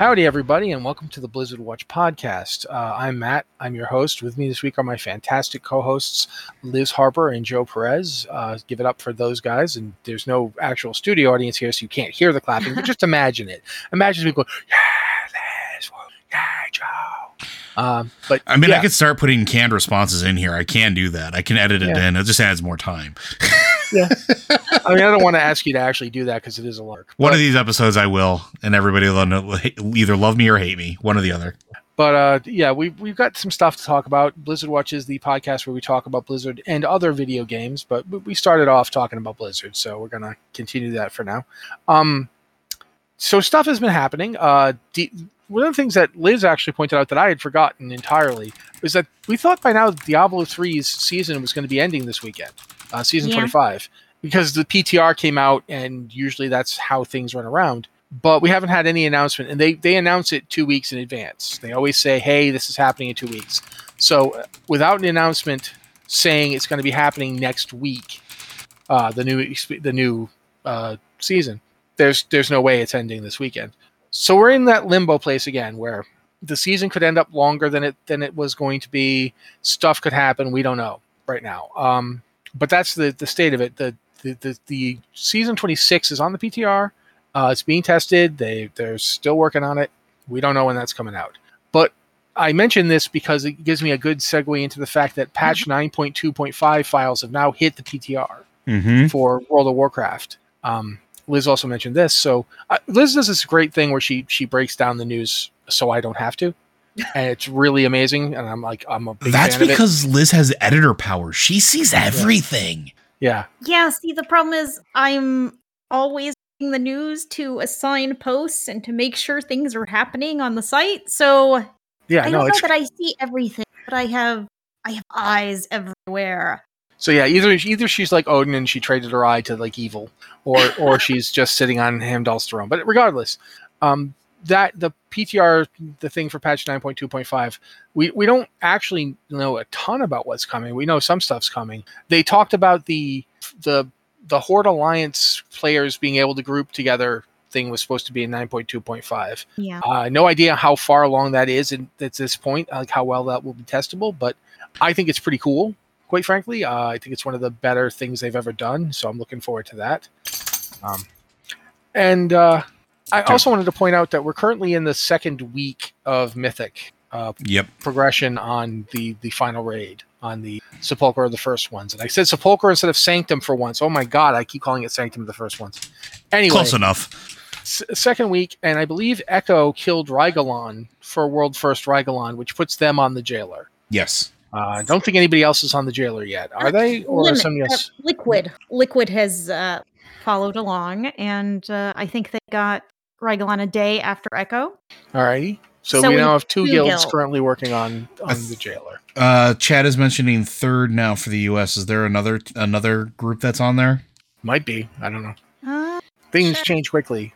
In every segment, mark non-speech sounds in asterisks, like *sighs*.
Howdy, everybody, and welcome to the Blizzard Watch podcast. Uh, I'm Matt. I'm your host. With me this week are my fantastic co hosts, Liz Harper and Joe Perez. Uh, give it up for those guys. And there's no actual studio audience here, so you can't hear the clapping, but just *laughs* imagine it. Imagine people going, Yeah, Liz, yeah, Joe. Um, but I mean, yeah. I could start putting canned responses in here. I can do that. I can edit it Yeah. in. It just adds more time. *laughs* yeah. *laughs* I mean, I don't want to ask you to actually do that because it is a lark. One of these episodes, I will, and everybody will know- *laughs* either love me or hate me. One or the other. But uh, yeah, we've we've got some stuff to talk about. Blizzard Watch is the podcast where we talk about Blizzard and other video games. But we- we started off talking about Blizzard, so we're gonna continue that for now. Um, so stuff has been happening. Uh, D- one of the things that Liz actually pointed out that I had forgotten entirely was that we thought by now Diablo 3's season was going to be ending this weekend, uh, season Yeah. 25, because the PTR came out, and usually that's how things run around but we haven't had any announcement and they they announce it two weeks in advance. They always say hey this is happening in two weeks. So uh, without an announcement saying it's going to be happening next week uh, the new the new uh, season there's there's no way it's ending this weekend. So we're in that limbo place again where the season could end up longer than it than it was going to be. Stuff could happen. We don't know right now. Um, but that's the the state of it the the, the, the season 26 is on the ptr uh, it's being tested. They they're still working on it. We don't know when that's coming out. But I mention this because it gives me a good segue into the fact that patch 9.2.5 files have now hit the PTR Mm-hmm. for World of Warcraft. Um, Liz also mentioned this. So uh, Liz does this great thing where she she breaks down the news so I don't have to, and it's really amazing. And I'm like I'm a big That's fan of it. because Liz has editor power. She sees everything. Yeah, Yeah, see, the problem is I'm always reading the news to assign posts and to make sure things are happening on the site. So yeah, I no, don't know it's that I see everything, but I have I have eyes everywhere. So yeah, either either she's like Odin and she traded her eye to like evil, or or she's just sitting on Heimdall's throne. But regardless, um, that the PTR, the thing for patch nine point two point five, we we don't actually know a ton about what's coming. We know some stuff's coming. They talked about the the the Horde Alliance players being able to group together thing was supposed to be in 9.2.5. Yeah. Uh, no idea how far along that is in, at this point, like how well that will be testable, but I think it's pretty cool, quite frankly. Uh, I think it's one of the better things they've ever done, so I'm looking forward to that. Um, and uh, I Okay. also wanted to point out that we're currently in the second week of Mythic uh, Yep. progression on the the final raid on the Sepulchre of the first ones. And I said Sepulchre instead of Sanctum for once. Oh my god, I keep calling it Sanctum of the first ones. Anyway, Close enough. s- second week, and I believe Echo killed Rygelon for world first Rygelon, which puts them on the jailer. Yes. Uh, I don't think anybody else is on the jailer yet, are they? Or Limit- somebody uh. Liquid. Liquid has uh, followed along, and uh, I think they got Rygelon a day after Echo. Alrighty. So, so we we now have two two guilds guilds. currently working on on th- the jailer. Uh, Chad is mentioning third now for the U.S. Is there another another group that's on there? Might be. I don't know. Uh, Things Sure. change quickly.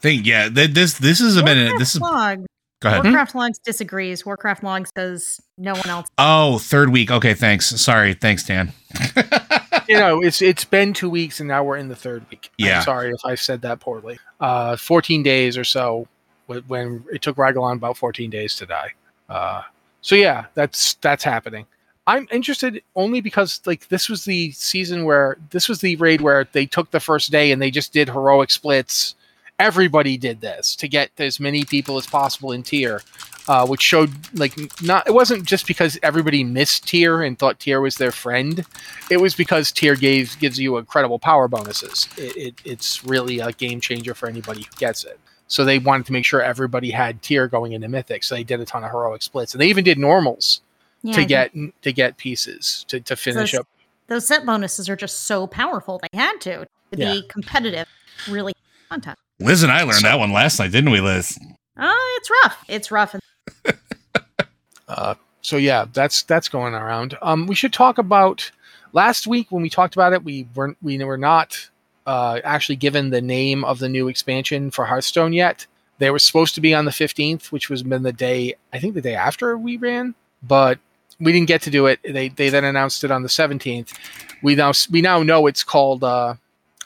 Think yeah. Th- this this is a minute. This is log. go ahead. Warcraft logs disagrees. Warcraft log says no one else. Oh, third week. Okay, thanks. Sorry, thanks, Dan. *laughs* you know, it's it's been two weeks and now we're in the third week. Yeah. I'm sorry if I said that poorly. Uh, 14 days or so when it took Rygelon about 14 days to die. Uh, so yeah, that's that's happening. I'm interested only because like this was the season where this was the raid where they took the first day and they just did heroic splits. Everybody did this to get as many people as possible in tier, uh, which showed like not it wasn't just because everybody missed tier and thought tier was their friend it was because tier gives gives you incredible power bonuses. It, it, it's really a game changer for anybody who gets it. So they wanted to make sure everybody had tier going into mythic. So they did a ton of heroic splits, and they even did normals Yeah, to get to get pieces to, to finish Those- up. those set bonuses are just so powerful. They had to to Yeah. be competitive. Really, content. Liz and I learned that one last night, didn't we, Liz? Oh, it's rough. It's rough. *laughs* Uh, so yeah, that's that's going around. Um, we should talk about last week when we talked about it. We weren't we were not uh, actually given the name of the new expansion for Hearthstone yet. They were supposed to be on the fifteenth, which was been the day I think the day after we ran, but we didn't get to do it. They they then announced it on the seventeenth. We now we now know it's called. Uh,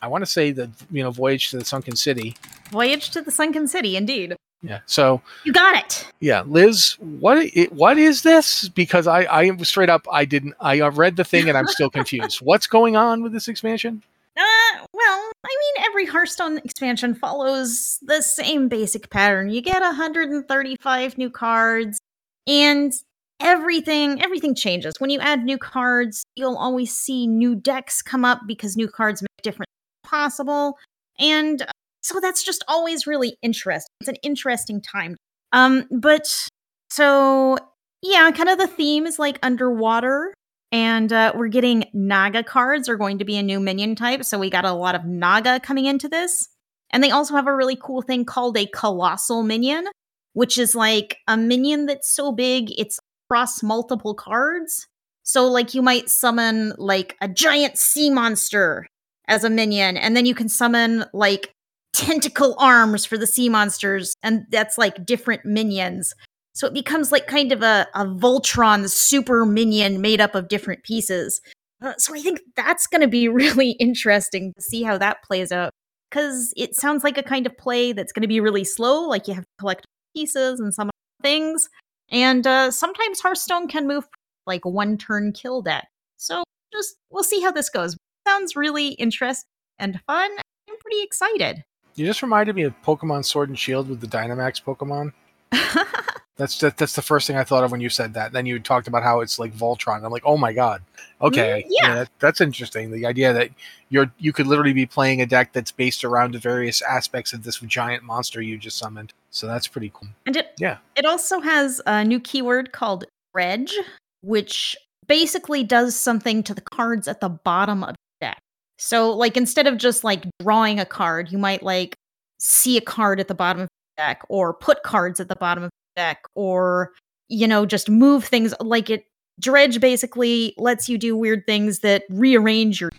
I want to say the you know Voyage to the Sunken City. Voyage to the Sunken City, indeed. Yeah. So You got it. yeah, Liz, what what is this? Because I I straight up I didn't I read the thing and I'm still confused. *laughs* What's going on with this expansion? Uh, well, I mean, every Hearthstone expansion follows the same basic pattern. You get 135 new cards, and everything everything changes. When you add new cards, you'll always see new decks come up because new cards make different possible, and uh, so that's just always really interesting. It's an interesting time. Um, but so yeah, kind of the theme is like underwater and uh, we're getting Naga cards are going to be a new minion type. So we got a lot of Naga coming into this. And they also have a really cool thing called a Colossal Minion, which is like a minion that's so big it's across multiple cards. So, like, you might summon like a giant sea monster as a minion, and then you can summon like tentacle arms for the sea monsters, and that's like different minions. So it becomes like kind of a, a Voltron super minion made up of different pieces. Uh, so I think that's going to be *laughs* really interesting to see how that plays out. Because it sounds like a kind of play that's going to be really slow, like you have to collect pieces and some things. And uh, sometimes Hearthstone can move like one turn kill deck. So just we'll see how this goes. Sounds really interesting and fun. I'm pretty excited. You just reminded me of Pokemon Sword and Shield with the Dynamax Pokemon. *laughs* That's that, that's the first thing I thought of when you said that. Then you talked about how it's like Voltron. I'm like, oh my god. Okay, Mm, yeah. that, that's interesting. The idea that you're you could literally be playing a deck that's based around the various aspects of this giant monster you just summoned. So that's pretty cool. And it Yeah. it also has a new keyword called dredge, which basically does something to the cards at the bottom of. So like instead of just like drawing a card, you might like see a card at the bottom of the deck or put cards at the bottom of the deck or you know just move things like it dredge basically lets you do weird things that rearrange your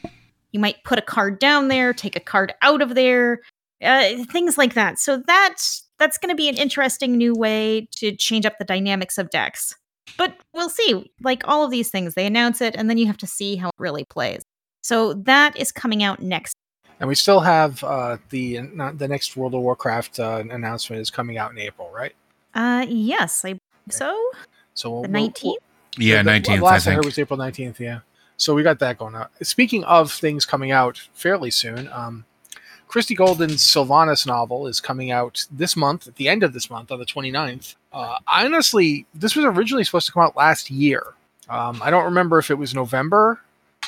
you might put a card down there, take a card out of there, uh, things like that. So that's that's going to be an interesting new way to change up the dynamics of decks. But we'll see. Like all of these things, they announce it, and then you have to see how it really plays. So that is coming out next. And we still have uh, the not the next World of Warcraft uh, announcement is coming out in April, right? Uh, yes, I believe so. So we'll, The we'll- nineteenth. Yeah, The- the nineteenth. I Last I, heard was April nineteenth. Yeah. So we got that going on. Speaking of things coming out fairly soon, um, Christie Golden's Sylvanas novel is coming out this month, at the end of this month, on the 29th. Uh, honestly, this was originally supposed to come out last year. Um, I don't remember if it was November.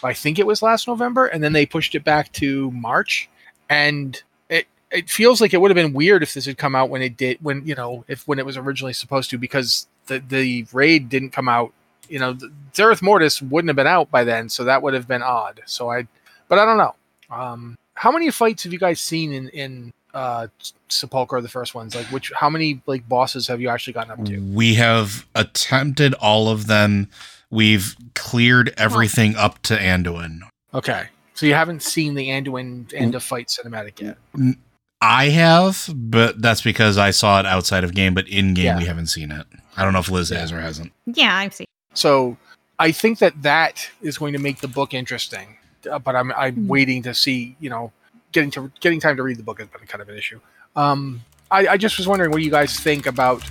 I think it was last November, and then they pushed it back to March. And it it feels like it would have been weird if this had come out when it did, when you know, if when it was originally supposed to, because the the raid didn't come out you know, Zereth Mortis wouldn't have been out by then, so that would have been odd. So I, but I don't know. Um, how many fights have you guys seen in in uh, Sepulchre, the first ones? Like, which how many like bosses have you actually gotten up to? We have attempted all of them. We've cleared everything up to Anduin. Okay, so you haven't seen the Anduin end of fight cinematic yet. I have, but that's because I saw it outside of game, but in game Yeah. we haven't seen it. I don't know if Liz Yeah. has or hasn't. Yeah, I've seen. So I think that that is going to make the book interesting. Uh, but I'm I'm Mhm. waiting to see. You know, getting to getting time to read the book has been kind of an issue. Um, I, I just was wondering what you guys think about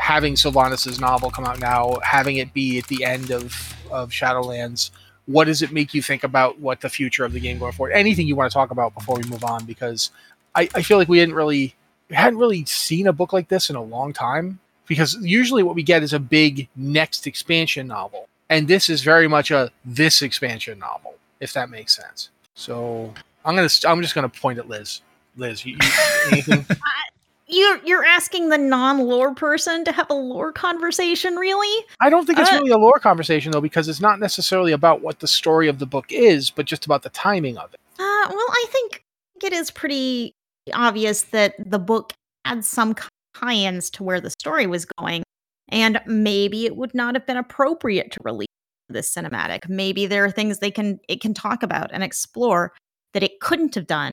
having Sylvanas' novel come out now, having it be at the end of of Shadowlands. What does it make you think about what the future of the game going forward? Anything you want to talk about before we move on? Because I, I feel like we didn't really we hadn't really seen a book like this in a long time because usually what we get is a big next expansion novel and this is very much a this expansion novel if that makes sense so i'm gonna i'm just gonna point at liz liz you, you, anything *laughs* *laughs* You're you're asking the non-lore person to have a lore conversation, really? i don't think it's Uh, really a lore conversation though because it's not necessarily about what the story of the book is but just about the timing of it Uh, well, I think it is pretty obvious that the book had some tie-ins to where the story was going, and maybe it would not have been appropriate to release this cinematic. Maybe there are things they can it can talk about and explore that it couldn't have done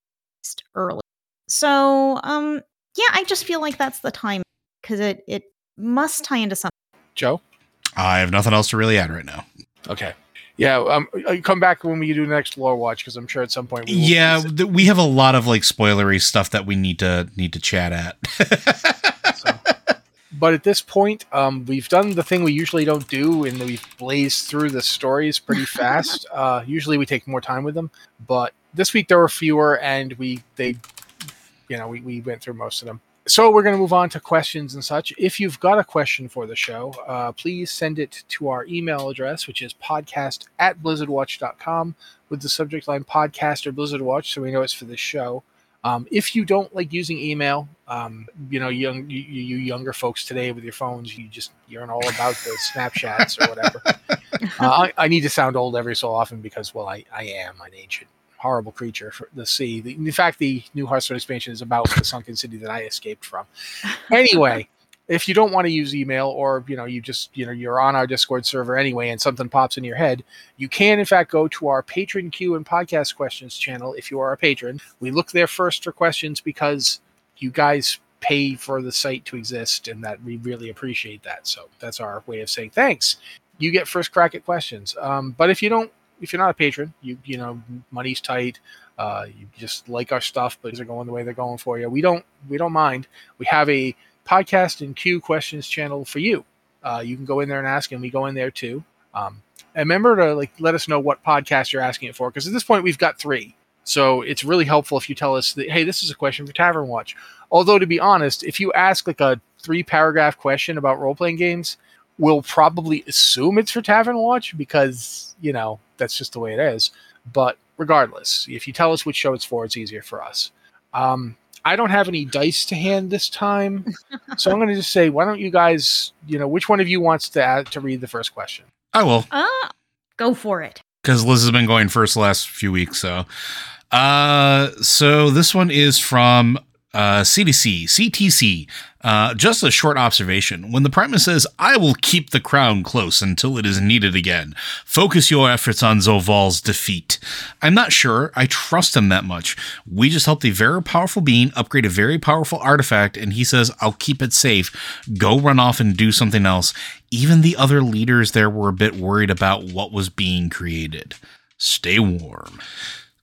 early. So, um, yeah, I just feel like that's the time because it it must tie into something. joe I have nothing else to really add right now. okay yeah um uh, come back when we do the next lore watch because i'm sure at some point we will Yeah, th- we have a lot of like spoilery stuff that we need to need to chat at. *laughs* So, But at this point, um, we've done the thing we usually don't do, and we've blazed through the stories pretty *laughs* fast. uh, usually, we take more time with them, but this week there were fewer, and we they, you know, we, we went through most of them. So we're going to move on to questions and such. If you've got a question for the show, uh, please send it to our email address, which is podcast at blizzardwatch.com with the subject line podcast or Blizzard Watch, so we know it's for this show. Um, if you don't like using email, um, you know, young you, you younger folks today with your phones, you just you're all about the *laughs* Snapchats or whatever. Uh, I, I, need to sound old every so often because, well, I, I am an ancient, horrible creature for the sea. The, in fact, the new Hearthstone expansion is about the sunken city that I escaped from. *laughs* Anyway, if you don't want to use email or you know you just you know you're on our discord server anyway and something pops in your head you can in fact go to our patron queue and podcast questions channel if you are a patron we look there first for questions because you guys pay for the site to exist and that we really appreciate that so that's our way of saying thanks you get first crack at questions um, but if you don't if you're not a patron you you know money's tight uh, you just like our stuff but they're going the way they're going for you we don't we don't mind we have a podcast and Q questions channel for you. Uh, you can go in there and ask, and we go in there too. Um, and remember to like let us know what podcast you're asking it for, because at this point we've got three. So it's really helpful if you tell us that, hey, this is a question for Tavern Watch. Although to be honest, if you ask like a three paragraph question about role playing games, we'll probably assume it's for Tavern Watch because you know that's just the way it is. But regardless, if you tell us which show it's for, it's easier for us. Um, I don't have any dice to hand this time, *laughs* so I'm going to just say, why don't you guys, you know, which one of you wants to add, to read the first question? I will. Uh, go for it. Because Liz has been going first the last few weeks, so. Uh, so this one is from uh, CDC, CTC. Uh, just a short observation. When the Primus says, I will keep the crown close until it is needed again, focus your efforts on Zovaal's defeat. I'm not sure I trust him that much. We just helped a very powerful being upgrade a very powerful artifact, and he says, I'll keep it safe. Go run off and do something else. Even the other leaders there were a bit worried about what was being created. Stay warm.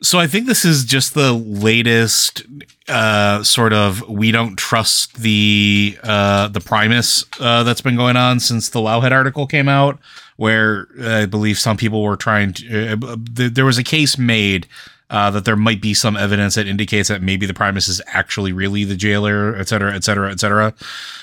So I think this is just the latest uh, sort of we don't trust the uh, the Primus uh, that's been going on since the Wowhead article came out, where I believe some people were trying to. Uh, there was a case made uh, that there might be some evidence that indicates that maybe the Primus is actually really the jailer, et cetera, et cetera, et cetera.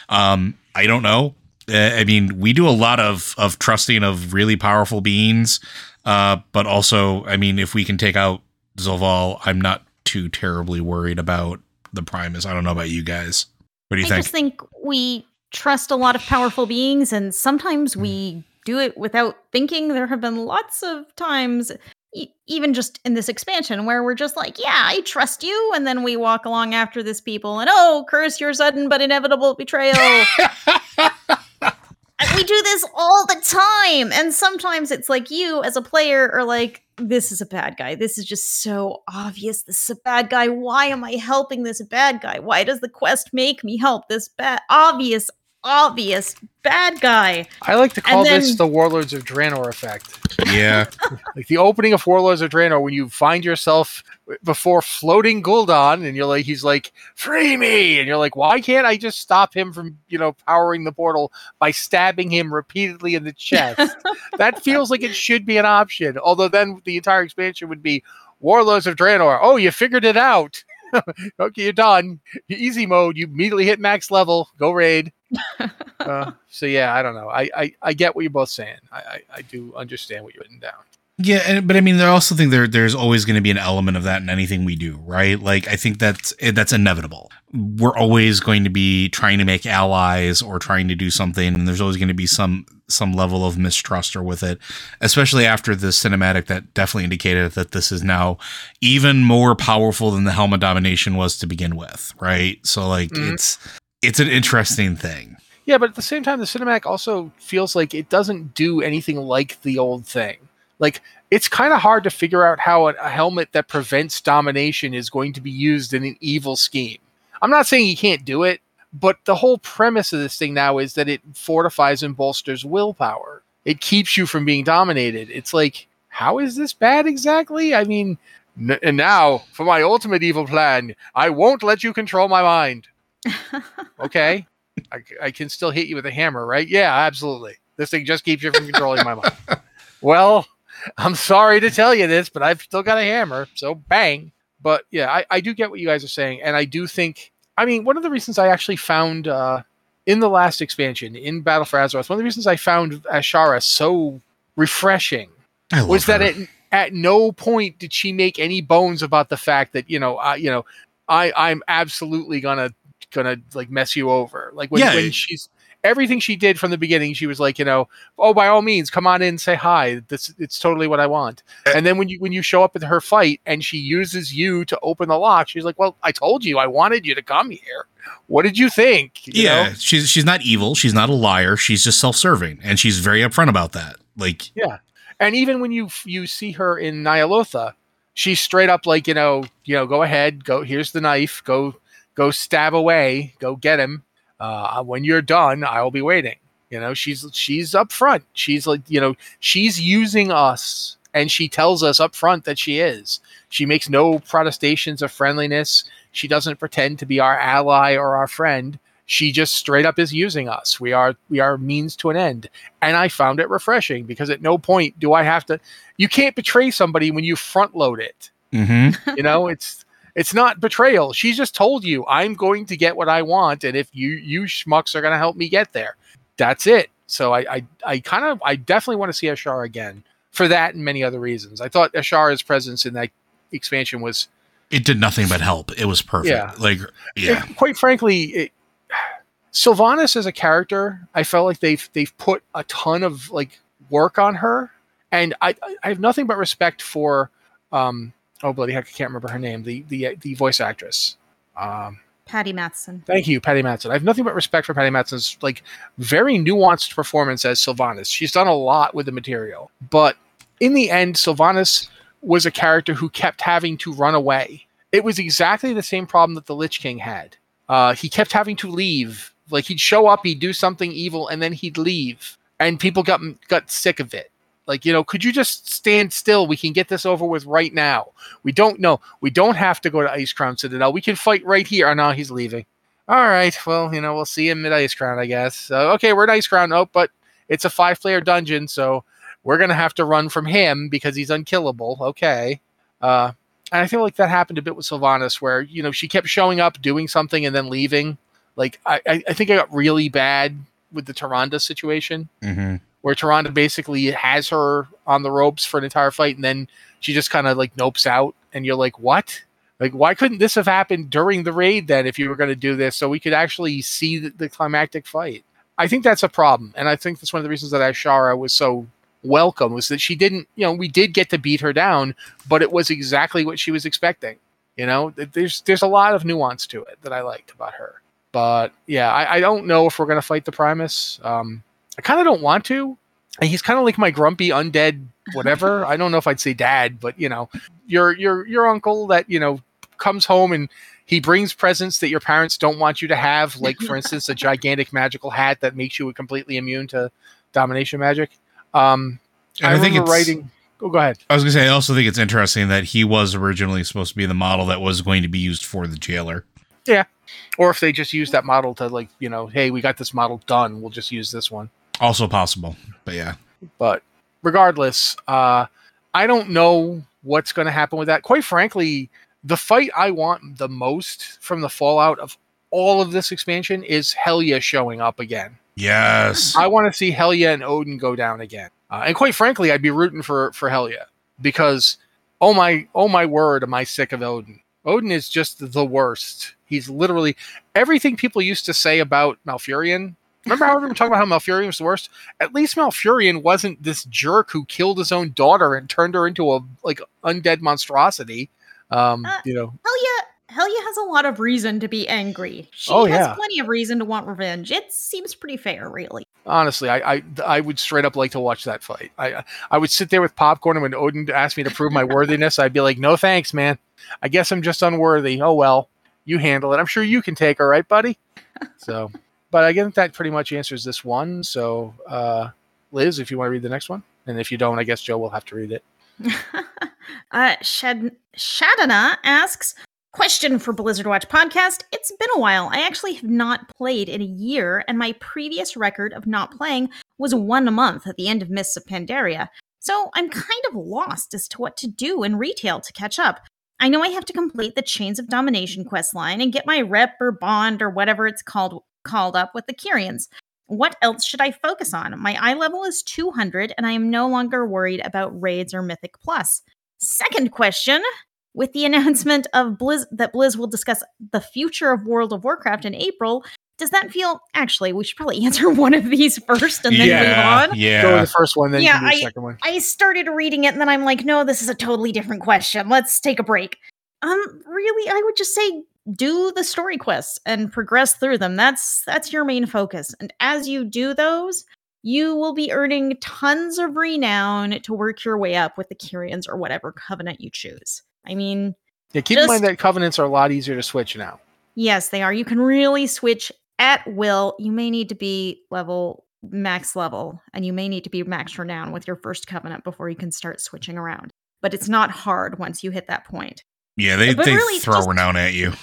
Um, I don't know. Uh, I mean, we do a lot of of trusting of really powerful beings, but also, I mean, if we can take out Zovaal, I'm not too terribly worried about the Primus. I don't know about you guys. What do you I think? I just think we trust a lot of powerful beings, and sometimes we hmm. do it without thinking. There have been lots of times, e- even just in this expansion, where we're just like, yeah, I trust you. And then we walk along after this people, and oh, curse your sudden but inevitable betrayal. *laughs* we do this all the time. And sometimes it's like you as a player are like, this is a bad guy. This is just so obvious. This is a bad guy. Why am I helping this bad guy? Why does the quest make me help this bad, obvious, obvious bad guy. I like to call then, this the Warlords of Draenor effect. Yeah. *laughs* like the opening of Warlords of Draenor when you find yourself before floating Gul'dan and you're like he's like free me and you're like why can't I just stop him from you know powering the portal by stabbing him repeatedly in the chest *laughs* that feels like it should be an option although then the entire expansion would be Warlords of Draenor oh you figured it out *laughs* okay you're done easy mode you immediately hit max level go raid *laughs* uh, so yeah, I don't know. I, I, I get what you're both saying. I, I, I do understand what you're putting down. Yeah, and, but I mean, I also think there there's always going to be an element of that in anything we do, right? Like, I think that's eh, that's inevitable. We're always going to be trying to make allies or trying to do something, and there's always going to be some some level of mistrust or with it, especially after the cinematic that definitely indicated that this is now even more powerful than the Helm of Domination was to begin with, right? So like, mm-hmm. it's it's an interesting thing. Yeah, but at the same time, the cinematic also feels like it doesn't do anything like the old thing. Like it's kind of hard to figure out how a, a, helmet that prevents domination is going to be used in an evil scheme. I'm not saying you can't do it, but the whole premise of this thing now is that it fortifies and bolsters willpower. It keeps you from being dominated. It's like, how is this bad exactly? I mean, n- and now for my ultimate evil plan, I won't let you control my mind. *laughs* okay I can still hit you with a hammer, right? Yeah, absolutely. This thing just keeps you from controlling my mind. *laughs* Well, I'm sorry to tell you this, but I've still got a hammer, so bang. But yeah, I, I do get what you guys are saying, and I do think. I mean, one of the reasons I actually found uh, in the last expansion in Battle for Azeroth, one of the reasons I found Azshara so refreshing was that at at no point did she make any bones about the fact that you know I you know I I'm absolutely gonna gonna like mess you over like when, Yeah. when she's everything she did from the beginning she was like you know oh by all means come on in say hi this it's totally what I want and then when you when you show up at her fight and she uses you to open the lock she's like well I told you I wanted you to come here what did you think You yeah, know? she's she's not evil. She's not a liar. She's just self-serving, and she's very upfront about that. Like, yeah. And even when you you see her in Ny'alotha, she's straight up like you know you know go ahead go here's the knife go go stab away go get him. Uh, when you're done, I will be waiting. You know she's she's up front. She's like you know she's using us, and she tells us up front that she is. She makes no protestations of friendliness. She doesn't pretend to be our ally or our friend. She just straight up is using us. We are we are means to an end and I found it refreshing because at no point do I have to. You can't betray somebody when you front load it. mhm. You know, it's it's not betrayal. She just told you I'm going to get what I want, and if you you schmucks are going to help me get there, that's it. So I I, I kind of I definitely want to see Ashar again for that and many other reasons. I thought Ashar's presence in that expansion was it did nothing but help. It was perfect. Yeah. Like, yeah, it- quite frankly, it, Sylvanas as a character, I felt like they've they've put a ton of like work on her, and I I have nothing but respect for, um, oh bloody heck, I can't remember her name, the the the voice actress. Um, Patty Mattson. thank you, Patty Mattson. I have nothing but respect for Patty Mattson's like very nuanced performance as Sylvanas. She's done a lot with the material, but in the end, Sylvanas was a character who kept having to run away. It was exactly the same problem that the Lich King had. Uh, he kept having to leave. Like he'd show up, he'd do something evil, and then he'd leave, and people got got sick of it. Like you know, could you just stand still? We can get this over with right now. We don't know. We don't have to go to Icecrown Citadel. We can fight right here. Oh no, he's leaving. All right. Well, you know, we'll see him at Icecrown, I guess. Okay, we're at Icecrown. Oh, but it's a five player dungeon, so we're gonna have to run from him because he's unkillable. Okay. Uh, and I feel like that happened a bit with Sylvanas, where you know she kept showing up, doing something, and then leaving. Like I, I think I got really bad with the Tyrande situation, hmm where Tyrande basically has her on the ropes for an entire fight, and then she just kind of like nopes out, and you're like, what? Like, why couldn't this have happened during the raid then if you were going to do this so we could actually see the, the climactic fight? I think that's a problem. And I think that's one of the reasons that Azshara was so welcome was that she didn't, you know, we did get to beat her down, but it was exactly what she was expecting. You know, there's there's a lot of nuance to it that I liked about her. But yeah, I, I don't know if we're gonna fight the Primus. Um, I kind of don't want to. And he's kind of like my grumpy undead whatever. *laughs* I don't know if I'd say dad, but you know, your your your uncle that you know comes home and he brings presents that your parents don't want you to have, like for *laughs* instance, a gigantic magical hat that makes you completely immune to domination magic. Um, I, I, think it's. writing. Oh, go ahead. I was gonna say. I also think it's interesting that he was originally supposed to be the model that was going to be used for the jailer. Yeah, or if they just use that model to like, you know, hey, we got this model done. We'll just use this one. Also possible, but yeah. But regardless, uh, I don't know what's going to happen with that. Quite frankly, the fight I want the most from the fallout of all of this expansion is Helya showing up again. Yes. I want to see Helya and Odin go down again. Uh, and quite frankly, I'd be rooting for for Helya because oh my oh my word, am I sick of Odin? Odin is just the worst. He's literally everything people used to say about Malfurion. Remember how everyone talking about how Malfurion was the worst? At least Malfurion wasn't this jerk who killed his own daughter and turned her into a like undead monstrosity. Um, Uh, you know, Helia Helya has a lot of reason to be angry. She Oh, has yeah. plenty of reason to want revenge. It seems pretty fair, really. honestly, I, I I would straight up like to watch that fight. I I would sit there with popcorn, and when Odin asked me to prove my worthiness, I'd be like, "No thanks, man. I guess I'm just unworthy. Oh well, you handle it. I'm sure you can take her, right, buddy?" So, but I think that pretty much answers this one. So, uh, Liz, if you want to read the next one, and if you don't, I guess Joe will have to read it. *laughs* uh, Shad- Shadana asks, Question for Blizzard Watch podcast. It's been a while. I actually have not played in a year, and my previous record of not playing was one month at the end of Mists of Pandaria. So I'm kind of lost as to what to do in retail to catch up. I know I have to complete the Chains of Domination quest line and get my rep or bond or whatever it's called called up with the Kyrians. What else should I focus on? My eye level is 200 and I am no longer worried about raids or mythic plus. Second question, with the *laughs* announcement of Blizz that Blizz will discuss the future of World of Warcraft in April, does that feel actually we should probably *laughs* answer one of these first and then yeah, move on? yeah. Go with the first one, then Yeah, you can do the second one. I started reading it and then I'm like, no, this is a totally different question. Let's take a break. Um, really, I would just say do the story quests and progress through them. That's that's your main focus. And as you do those, you will be earning tons of renown to work your way up with the Kyrians or whatever covenant you choose. I mean, Yeah, keep in mind that covenants are a lot easier to switch now. Yes, they are. You can really switch at will. You may need to be level max level, and you may need to be max renown with your first covenant before you can start switching around. But it's not hard once you hit that point. Yeah, they, But they really, throw just- renown at you.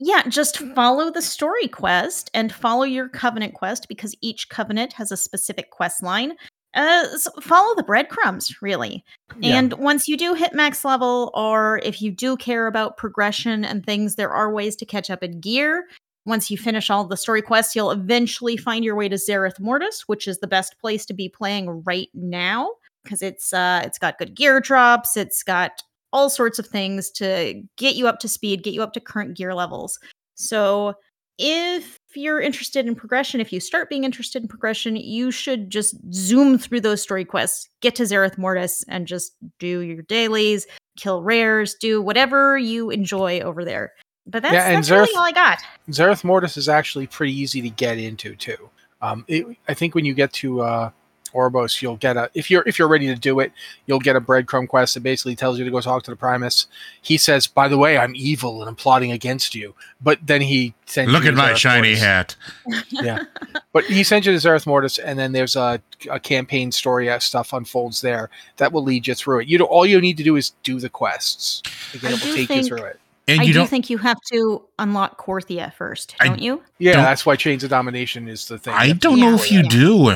Yeah, just follow the story quest and follow your covenant quest because each covenant has a specific quest line. Uh, so follow the breadcrumbs, really. Yeah. And once you do hit max level, or if you do care about progression and things, there are ways to catch up in gear. Once you finish all the story quests, you'll eventually find your way to Zereth Mortis, which is the best place to be playing right now because it's uh it's got good gear drops, it's got all sorts of things to get you up to speed, get you up to current gear levels. So if you're interested in progression, if you start being interested in progression, you should just zoom through those story quests, get to Zereth Mortis, and just do your dailies, kill rares, do whatever you enjoy over there. But that's, Yeah, and that's really all I got. Zereth Mortis is actually pretty easy to get into too. Um, it, I think when you get to uh, Oribos, you'll get a if you're if you're ready to do it, you'll get a breadcrumb quest that basically tells you to go talk to the Primus. He says, "By the way, I'm evil and I'm plotting against you." But then he sends Look you at my Zereth shiny Mortis. hat. *laughs* Yeah, but he sends you to Zereth Mortis, and then there's a, a campaign story stuff unfolds there that will lead you through it. You know, all you need to do is do the quests. Again, I it will do take think- you through it. And I you do don't think you have to unlock Korthia first, don't you? Yeah, Don't- that's why Chains of Domination is the thing. I don't know if you do.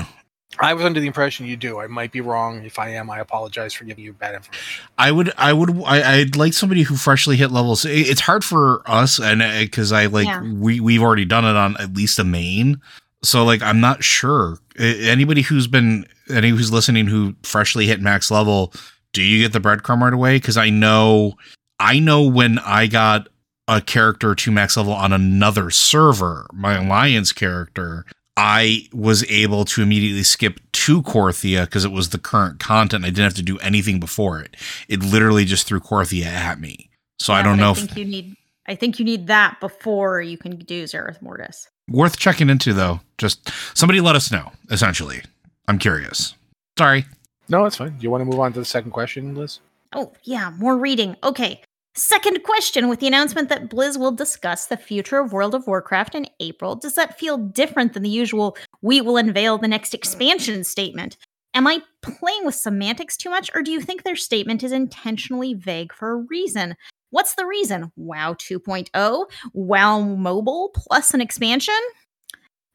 I was under the impression you do. I might be wrong. If I am, I apologize for giving you bad information. I would, I would, I, I'd like somebody who freshly hit levels. It- It's hard for us, and uh, because I like Yeah. we we've already done it on at least a main, so like I'm not sure. Anybody who's been, any who's listening who freshly hit max level, do you get the breadcrumb right away? Because I know, I know when I got a character to max level on another server, my alliance character. I was able to immediately skip to Korthia because it was the current content. I didn't have to do anything before it. It literally just threw Korthia at me. So I don't know I if think you need. I think you need that before you can do Zereth Mortis. worth checking into though. Just somebody let us know. Essentially, I'm curious. Sorry. No, that's fine. Do you want to move on to the second question, Liz? Oh, yeah, more reading. Okay. Second question with the announcement that Blizz will discuss the future of World of Warcraft in April, does that feel different than the usual we will unveil the next expansion statement? Am I playing with semantics too much, or do you think their statement is intentionally vague for a reason? What's the reason? WoW 2.0? WoW Mobile plus an expansion?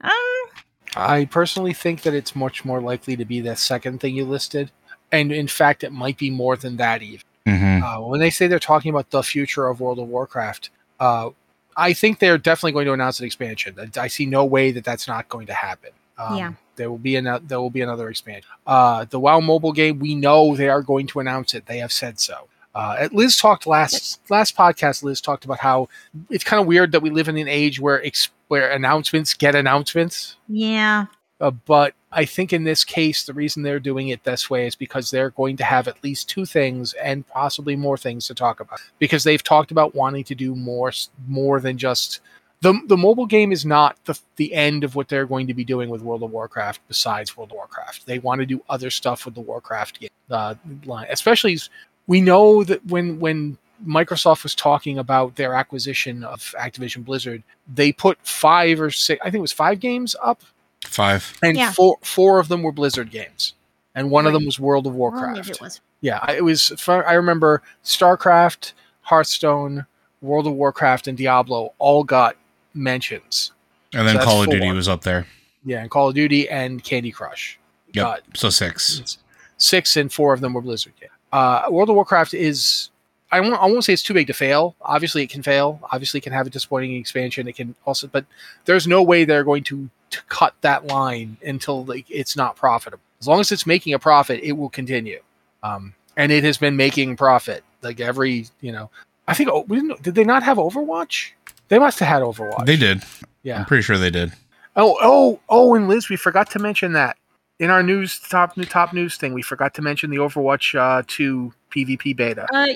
Um, I personally think that it's much more likely to be the second thing you listed. And in fact, it might be more than that even. Mm-hmm. Uh, when they say they're talking about the future of World of Warcraft, uh, I think they're definitely going to announce an expansion. I- I see no way that that's not going to happen. Um, Yeah. There will be another. There will be another expansion. Uh, the WoW mobile game. We know they are going to announce it. They have said so. Uh, Liz talked last last podcast. Liz talked about how it's kind of weird that we live in an age where ex- where announcements get announcements. yeah. Uh, but I think in this case, the reason they're doing it this way is because they're going to have at least two things and possibly more things to talk about. Because they've talked about wanting to do more, more than just the the mobile game is not the the end of what they're going to be doing with World of Warcraft. Besides World of Warcraft, they want to do other stuff with the Warcraft game, uh, line. Especially, we know that when when Microsoft was talking about their acquisition of Activision Blizzard, they put five or six, I think it was five games up Five. and Yeah. four four of them were Blizzard games, and one of them was World of Well, maybe Warcraft. it was. Yeah, it was. I remember StarCraft, Hearthstone, World of Warcraft, and Diablo all got mentions. And then So Call of Duty four. was up there. Yeah, and Call of Duty and Candy Crush. Yep. got So six. six and four of them were Blizzard. Yeah. Uh, World of Warcraft is I won't I won't say it's too big to fail. Obviously, it can fail. Obviously, it can have a disappointing expansion. It can also, but there's no way they're going to, to cut that line until like it's not profitable. As long as it's making a profit, it will continue. Um, and it has been making profit. Like every you know, I think oh, we didn't, did they not have Overwatch? They must have had Overwatch. They did. Yeah. I'm pretty sure they did. Oh, oh, oh, and Liz, we forgot to mention that in our news top top news thing. We forgot to mention the Overwatch uh, 2 PvP beta. Uh,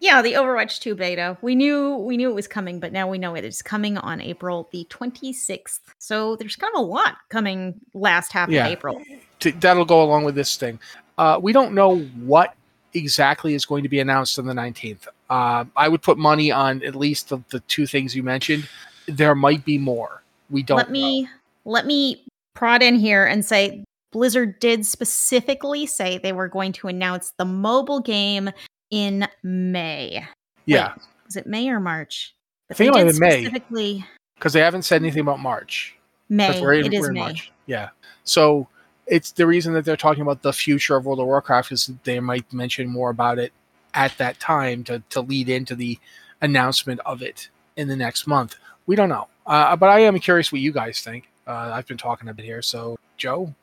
yeah, the Overwatch 2 beta. We knew we knew it was coming, but now we know it is coming on April the 26th. So there's kind of a lot coming last half Yeah. of April. That'll go along with this thing. Uh, we don't know what exactly is going to be announced on the 19th. Uh, I would put money on at least the, the two things you mentioned. There might be more. We don't. let me let me prod in here and say Blizzard did specifically say they were going to announce the mobile game in May. Yeah, Was it May or March? I think it might have May. Specifically. Because they haven't said anything about March. May. We're in, it is we're in May. March. Yeah. So it's the reason that they're talking about the future of World of Warcraft is they might mention more about it at that time to, to lead into the announcement of it in the next month. We don't know. Uh, but I am curious what you guys think. Uh, I've been talking a bit here. So, Joe?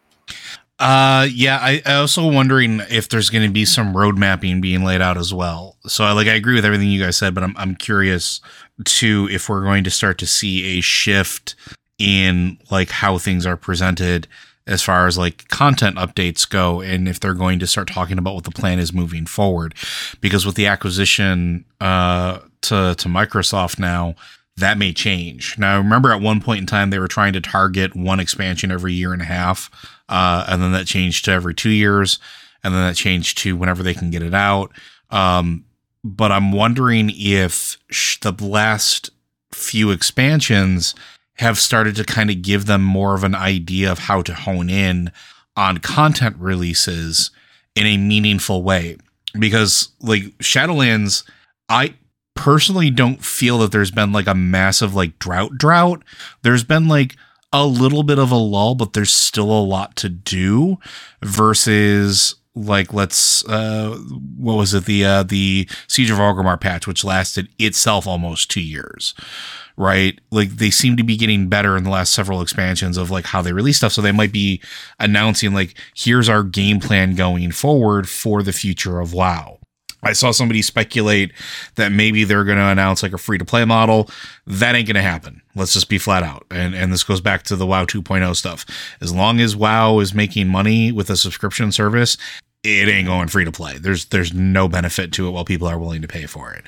Uh, yeah. I, I also wondering if there's going to be some road mapping being laid out as well. So, I like I agree with everything you guys said, but I'm I'm curious too if we're going to start to see a shift in like how things are presented as far as like content updates go and if they're going to start talking about what the plan is moving forward because with the acquisition uh to to Microsoft now that may change. Now, I remember at one point in time they were trying to target one expansion every year and a half, uh, and then that changed to every two years, and then that changed to whenever they can get it out. Um, but I'm wondering if sh- the last few expansions have started to kind of give them more of an idea of how to hone in on content releases in a meaningful way. Because, like, Shadowlands, I personally don't feel that there's been like a massive like drought drought. There's been like a little bit of a lull, but there's still a lot to do versus like let's uh what was it? The uh the siege of Orgrimmar patch which lasted itself almost 2 years right? Like they seem to be getting better in the last several expansions of like how they release stuff. So they might be announcing like here's our game plan going forward for the future of WoW I saw somebody speculate that maybe they're going to announce like a free to play model. That ain't going to happen. Let's just be flat out. And and this goes back to the WoW 2.0 stuff. As long as WoW is making money with a subscription service, it ain't going free to play. There's there's no benefit to it while people are willing to pay for it.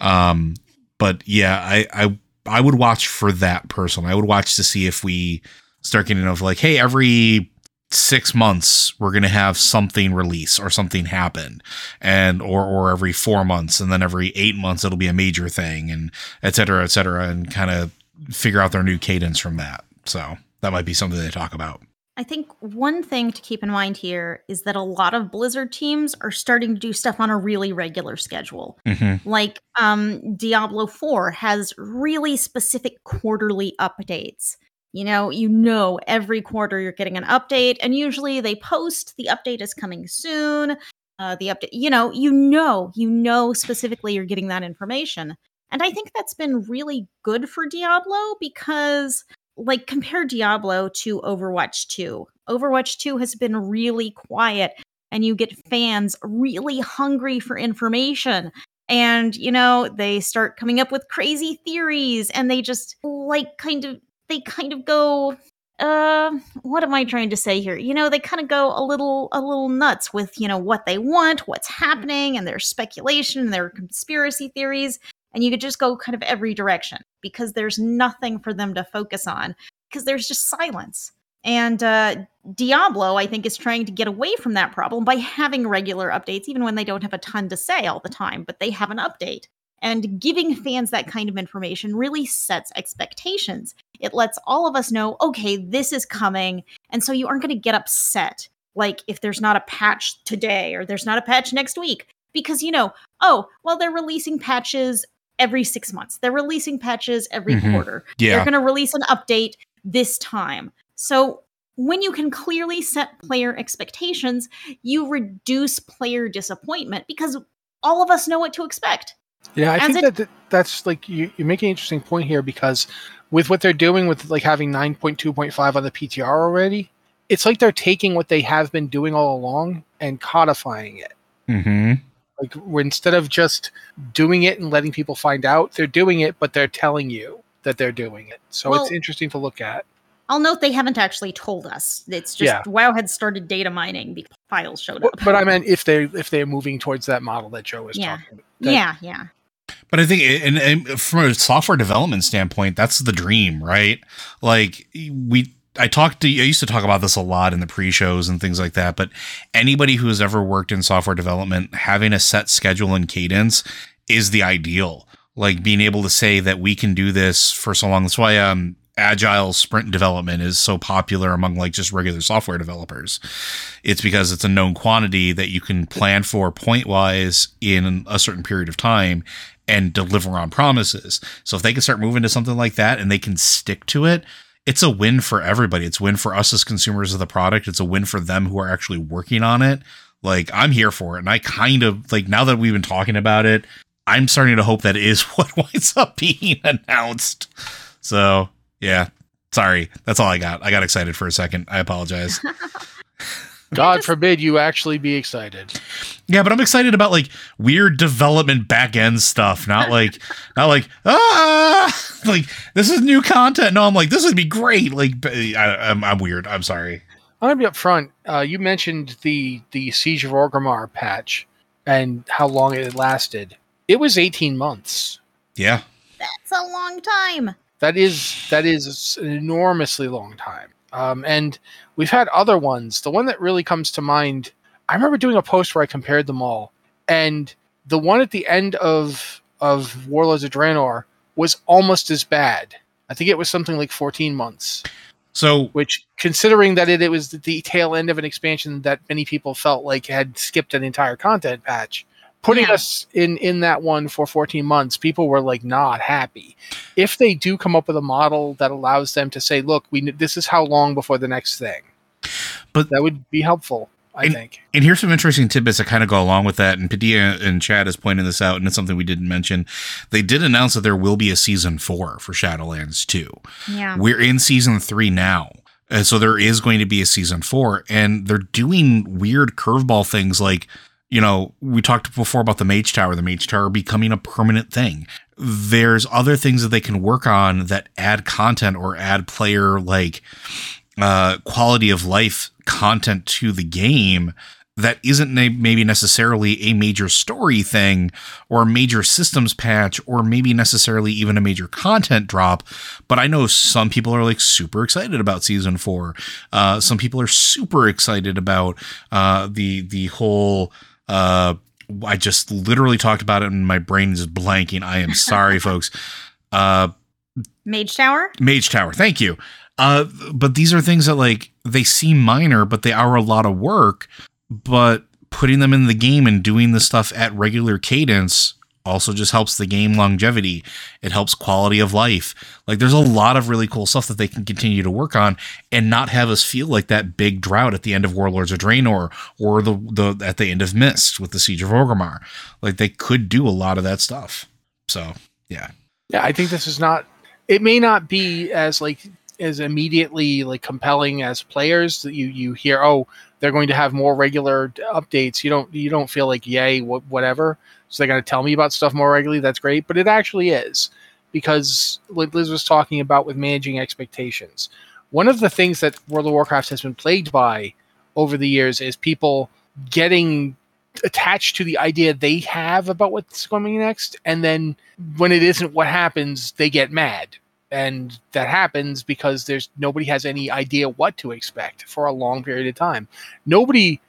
Um, but yeah, I I I would watch for that personally. I would watch to see if we start getting of like, hey, every six months we're gonna have something release or something happen and or or every four months and then every eight months it'll be a major thing and et cetera et cetera and kind of figure out their new cadence from that so that might be something they talk about I think one thing to keep in mind here is that a lot of Blizzard teams are starting to do stuff on a really regular schedule. mm-hmm. Like um, Diablo 4 has really specific quarterly updates. You know, you know every quarter you're getting an update, and usually they post the update is coming soon. Uh, the update, you know, you know, you know specifically you're getting that information. And I think that's been really good for Diablo because like compare Diablo to Overwatch 2. Overwatch 2 has been really quiet and you get fans really hungry for information. And you know, they start coming up with crazy theories and they just like kind of they kind of go uh what am i trying to say here you know they kind of go a little a little nuts with you know what they want what's happening and their speculation and their conspiracy theories and you could just go kind of every direction because there's nothing for them to focus on because there's just silence. And uh, Diablo, I think, is trying to get away from that problem by having regular updates, even when they don't have a ton to say all the time, but they have an update. And giving fans that kind of information really sets expectations. It lets all of us know, okay, this is coming. And so you aren't going to get upset, like if there's not a patch today or there's not a patch next week, because you know, oh, well, they're releasing patches every six months. They're releasing patches every Mhm. quarter. Yeah. They're going to release an update this time. So when you can clearly set player expectations, you reduce player disappointment because all of us know what to expect. Yeah, I As think it- that, that that's like you, you make an interesting point here because with what they're doing with like having 9.2.5 on the PTR already, it's like they're taking what they have been doing all along and codifying it. Mm-hmm. Like instead of just doing it and letting people find out, they're doing it, but they're telling you that they're doing it. So it's interesting to look at. I'll note they haven't actually told us. It's just Yeah. Wowhead started data mining because files showed up. but I meant if they if they're moving towards that model that Joe was Yeah. talking about. that- yeah, yeah. But I think, and, and from a software development standpoint, that's the dream, right? Like we, I talked to, I used to talk about this a lot in the pre-shows and things like that. But anybody who has ever worked in software development, having a set schedule and cadence is the ideal. Like being able to say that we can do this for so long. That's why um, agile sprint development is so popular among like just regular software developers. It's because it's a known quantity that you can plan for point wise in a certain period of time and deliver on promises. So if they can start moving to something like that and they can stick to it, it's a win for everybody. It's a win for us as consumers of the product. It's a win for them who are actually working on it. Like I'm here for it. And I kind of like now that we've been talking about it, I'm starting to hope that is *laughs* what winds up being announced. So yeah. Sorry. That's all I got. I got excited for a second. I apologize. *laughs* *laughs* God just- forbid you actually be excited. Yeah, but I'm excited about like weird development back end stuff, not like *laughs* not like ah *laughs* like this is new content. No, I'm like this would be great. Like b- I, am I'm weird. I'm sorry. I'm gonna be upfront. Uh, you mentioned the the Siege of Orgrimmar patch and how long it lasted. It was 18 months. Yeah, That's a long time. That is that is an enormously long time. Um, and we've had other ones. The one that really comes to mind, I remember doing a post where I compared them all, and the one at the end of of Warlords of Draenor was almost as bad. I think it was something like 14 months. So which considering that it, it was the tail end of an expansion that many people felt like had skipped an entire content patch putting Yeah. us in in that one for 14 months people were like not happy if they do come up with a model that allows them to say look we kn- this is how long before the next thing But- that would be helpful i And- think And here's some interesting tidbits that kind of go along with that. And Padilla and Chad is pointing this out, and it's something we didn't mention. They did announce that there will be a season four for Shadowlands 2. Yeah. We're in season three now. And so there is going to be a season four, and they're doing weird curveball things like, you know, we talked before about the Mage Tower, the Mage Tower becoming a permanent thing. There's other things that they can work on that add content or add player like uh, quality of life content to the game that isn't maybe necessarily a major story thing or a major systems patch or maybe necessarily even a major content drop but i know some people are like super excited about season four uh, some people are super excited about uh, the the whole uh, i just literally talked about it and my brain is blanking i am sorry *laughs* folks uh, Mage Tower? Mage Tower. Thank you. Uh, but these are things that like they seem minor, but they are a lot of work. But putting them in the game and doing the stuff at regular cadence also just helps the game longevity. It helps quality of life. Like there's a lot of really cool stuff that they can continue to work on and not have us feel like that big drought at the end of Warlords of Draenor or the the at the end of Mist with the Siege of Orgrimmar. Like they could do a lot of that stuff. So yeah. yeah i think this is not it may not be as like as immediately like compelling as players that you you hear oh they're going to have more regular updates you don't you don't feel like yay wh- whatever so they're going to tell me about stuff more regularly? That's great but it actually is because like liz was talking about with managing expectations. One of the things that world of warcraft has been plagued by over the years is people getting attached to the idea they have about what's coming next and then when it isn't what happens they get mad. And that happens because there's nobody has any idea what to expect for a long period of time. Nobody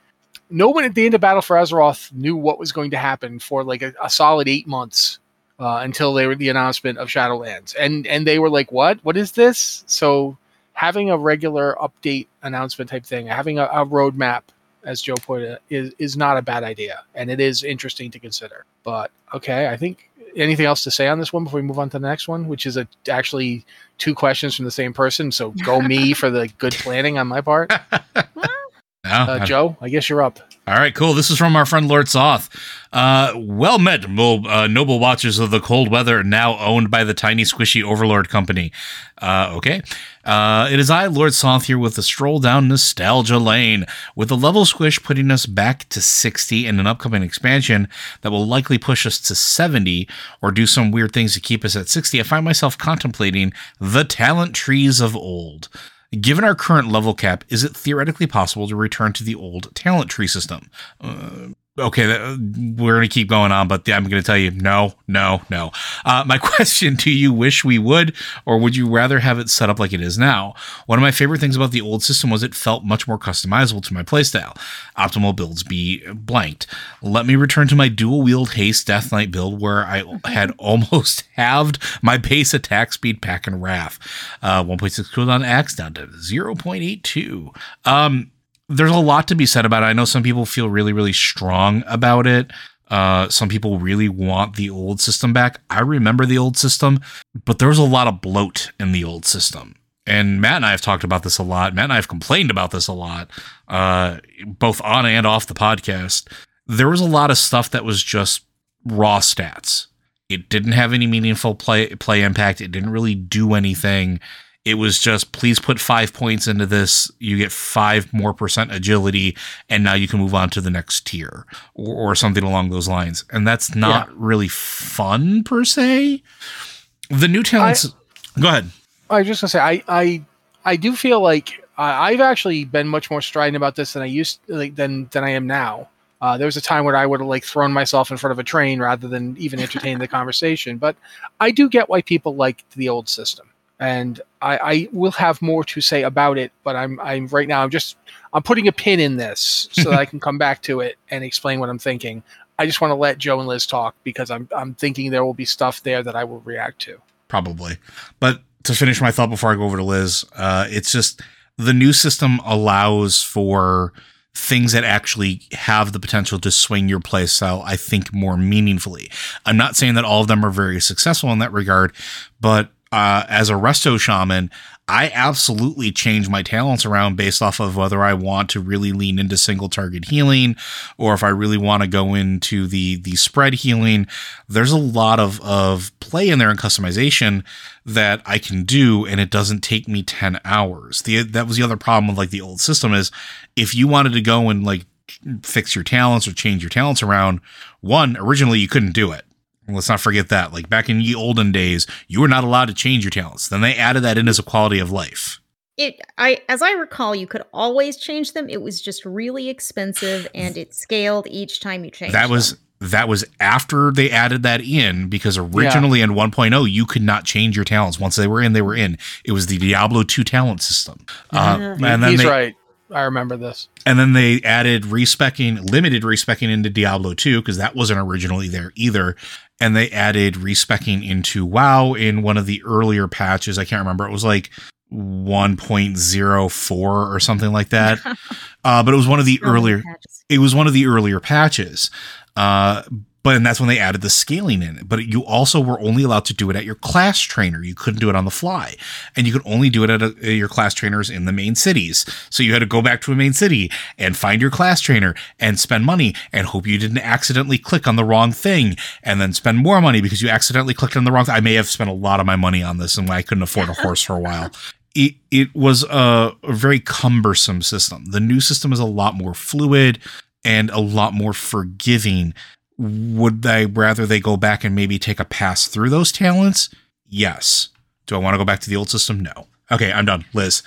no one at the end of battle for azeroth knew what was going to happen for like a, a solid eight months uh, until they were the announcement of shadowlands and and they were like what what is this so having a regular update announcement type thing having a, a roadmap as Joe put it, is is not a bad idea, and it is interesting to consider. But okay, I think anything else to say on this one before we move on to the next one, which is a, actually two questions from the same person? So go me *laughs* for the good planning on my part. *laughs* No, Uh, I- Joe, I guess you're up. All right, cool. This is from our friend Lord Soth. Uh, well met, uh, noble watchers of the cold weather, now owned by the tiny squishy Overlord Company. Uh, okay. Uh, it is I, Lord Soth, here with a stroll down nostalgia lane, with the level squish putting us back to 60 and an upcoming expansion that will likely push us to 70 or do some weird things to keep us at 60. I find myself contemplating the talent trees of old. Given our current level cap, is it theoretically possible to return to the old talent tree system? Uh, okay, that, we're going to keep going on, but I'm going to tell you no, no, no. Uh, my *laughs* question do you wish we would, or would you rather have it set up like it is now? One of my favorite things about the old system was it felt much more customizable to my playstyle. Optimal builds be blanked. Let me return to my dual wield haste Death Knight build where I *laughs* had almost *laughs* halved my base attack speed pack and wrath. Uh, 1.6 cooldown axe down to 0.82. Um, there's a lot to be said about it. I know some people feel really, really strong about it. Uh, some people really want the old system back. I remember the old system, but there was a lot of bloat in the old system. And Matt and I have talked about this a lot. Matt and I have complained about this a lot, uh, both on and off the podcast. There was a lot of stuff that was just raw stats. It didn't have any meaningful play play impact. It didn't really do anything. It was just please put five points into this. You get five more percent agility, and now you can move on to the next tier or, or something along those lines. And that's not really fun per se. The new talents. go ahead. I was just gonna say I I I do feel like I, I've actually been much more strident about this than I used like than than I am now. Uh, there was a time where I would have like thrown myself in front of a train rather than even entertain the *laughs* conversation. But I do get why people like the old system, and I, I will have more to say about it. But I'm I'm right now I'm just I'm putting a pin in this so that I can come back to it and explain what I'm thinking. I just want to let Joe and Liz talk because I'm I'm thinking there will be stuff there that I will react to. probably. But to finish my thought before I go over to Liz, uh, it's just the new system allows for things that actually have the potential to swing your playstyle, I think, more meaningfully. I'm not saying that all of them are very successful in that regard, but uh, as a resto shaman, I absolutely change my talents around based off of whether I want to really lean into single target healing or if I really want to go into the the spread healing. There's a lot of of play in there and customization that I can do, and it doesn't take me ten hours. The that was the other problem with like the old system is if you wanted to go and like fix your talents or change your talents around, one originally you couldn't do it. Let's not forget that. Like back in the olden days, you were not allowed to change your talents. Then they added that in as a quality of life. It I as I recall, you could always change them. It was just really expensive *sighs* and it scaled each time you changed. that was them. that was after they added that in because originally in 1.0 you could not change your talents once they were in they were in it was the diablo 2 talent system uh, Yeah. and then He's they, right. I remember this. and then they added respecking limited respecking into diablo 2 because that wasn't originally there either and they added respecking into wow in one of the earlier patches i can't remember it was like 1.04 or something like that *laughs* uh, but it was one of the earlier patches. it was one of the earlier patches. Uh, but and that's when they added the scaling in. But you also were only allowed to do it at your class trainer. You couldn't do it on the fly, and you could only do it at, a, your class trainers in the main cities. So you had to go back to a main city and find your class trainer and spend money and hope you didn't accidentally click on the wrong thing, and then spend more money because you accidentally clicked on the wrong. Th- I may have spent a lot of my money on this, and I couldn't afford a horse for a while. *laughs* It, it was a, a very cumbersome system. The new system is a lot more fluid and a lot more forgiving. Would I rather they go back and maybe take a pass through those talents? Yes. Do I want to go back to the old system? No. Okay, I'm done. Liz.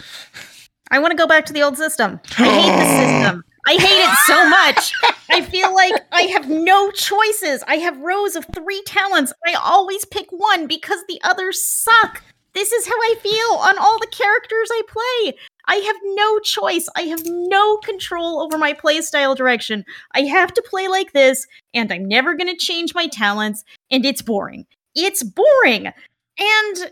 I want to go back to the old system. I hate the system. I hate it so much. I feel like I have no choices. I have rows of three talents. I always pick one because the others suck. This is how I feel on all the characters I play. I have no choice. I have no control over my playstyle direction. I have to play like this, and I'm never going to change my talents, and it's boring. It's boring. And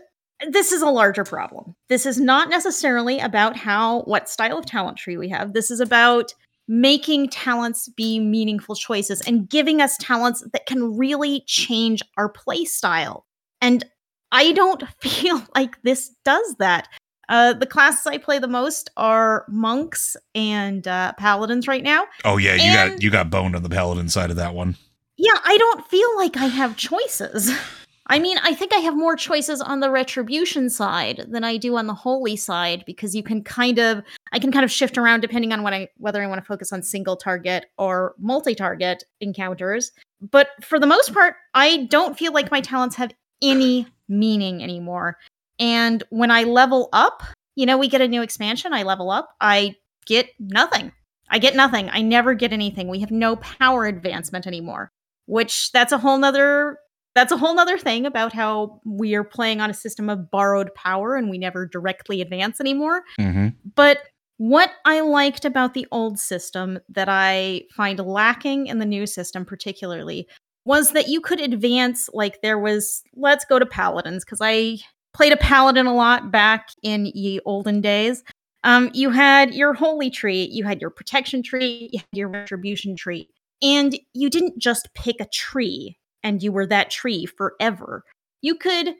this is a larger problem. This is not necessarily about how what style of talent tree we have. This is about making talents be meaningful choices and giving us talents that can really change our play style. And I don't *laughs* feel like this does that. Uh, the classes I play the most are monks and uh, paladins right now. Oh yeah, you And- got you got boned on the paladin side of that one. Yeah, I don't feel like I have choices. *laughs* I mean, I think I have more choices on the retribution side than I do on the holy side because you can kind of I can kind of shift around depending on what I whether I want to focus on single target or multi-target encounters. But for the most part, I don't feel like my talents have any meaning anymore. And when I level up, you know, we get a new expansion, I level up, I get nothing. I get nothing. I never get anything. We have no power advancement anymore which that's a whole nother that's a whole nother thing about how we are playing on a system of borrowed power and we never directly advance anymore Mm-hmm. but what i liked about the old system that i find lacking in the new system particularly was that you could advance like there was let's go to paladins because i played a paladin a lot back in ye olden days um, you had your holy tree you had your protection tree you had your retribution tree and you didn't just pick a tree and you were that tree forever. You could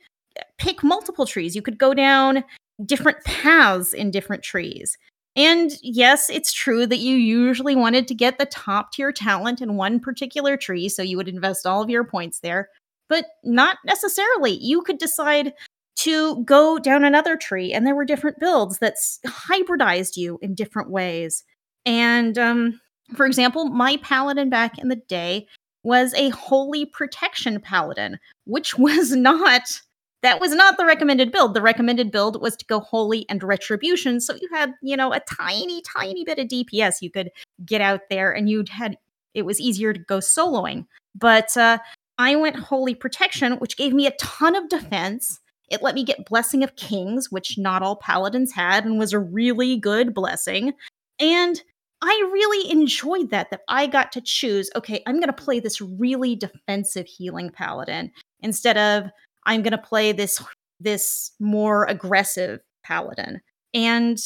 pick multiple trees. You could go down different paths in different trees. And yes, it's true that you usually wanted to get the top tier talent in one particular tree, so you would invest all of your points there, but not necessarily. You could decide to go down another tree, and there were different builds that hybridized you in different ways. And um, for example, my paladin back in the day was a holy protection paladin, which *laughs* was not that was not the recommended build. The recommended build was to go holy and retribution. So you had, you know, a tiny, tiny bit of DPS you could get out there and you'd had it was easier to go soloing. But uh I went holy protection, which gave me a ton of defense. It let me get blessing of kings, which not all paladins had and was a really good blessing. And I really enjoyed that, that I got to choose, okay, I'm going to play this really defensive healing paladin instead of I'm going to play this this more aggressive paladin. And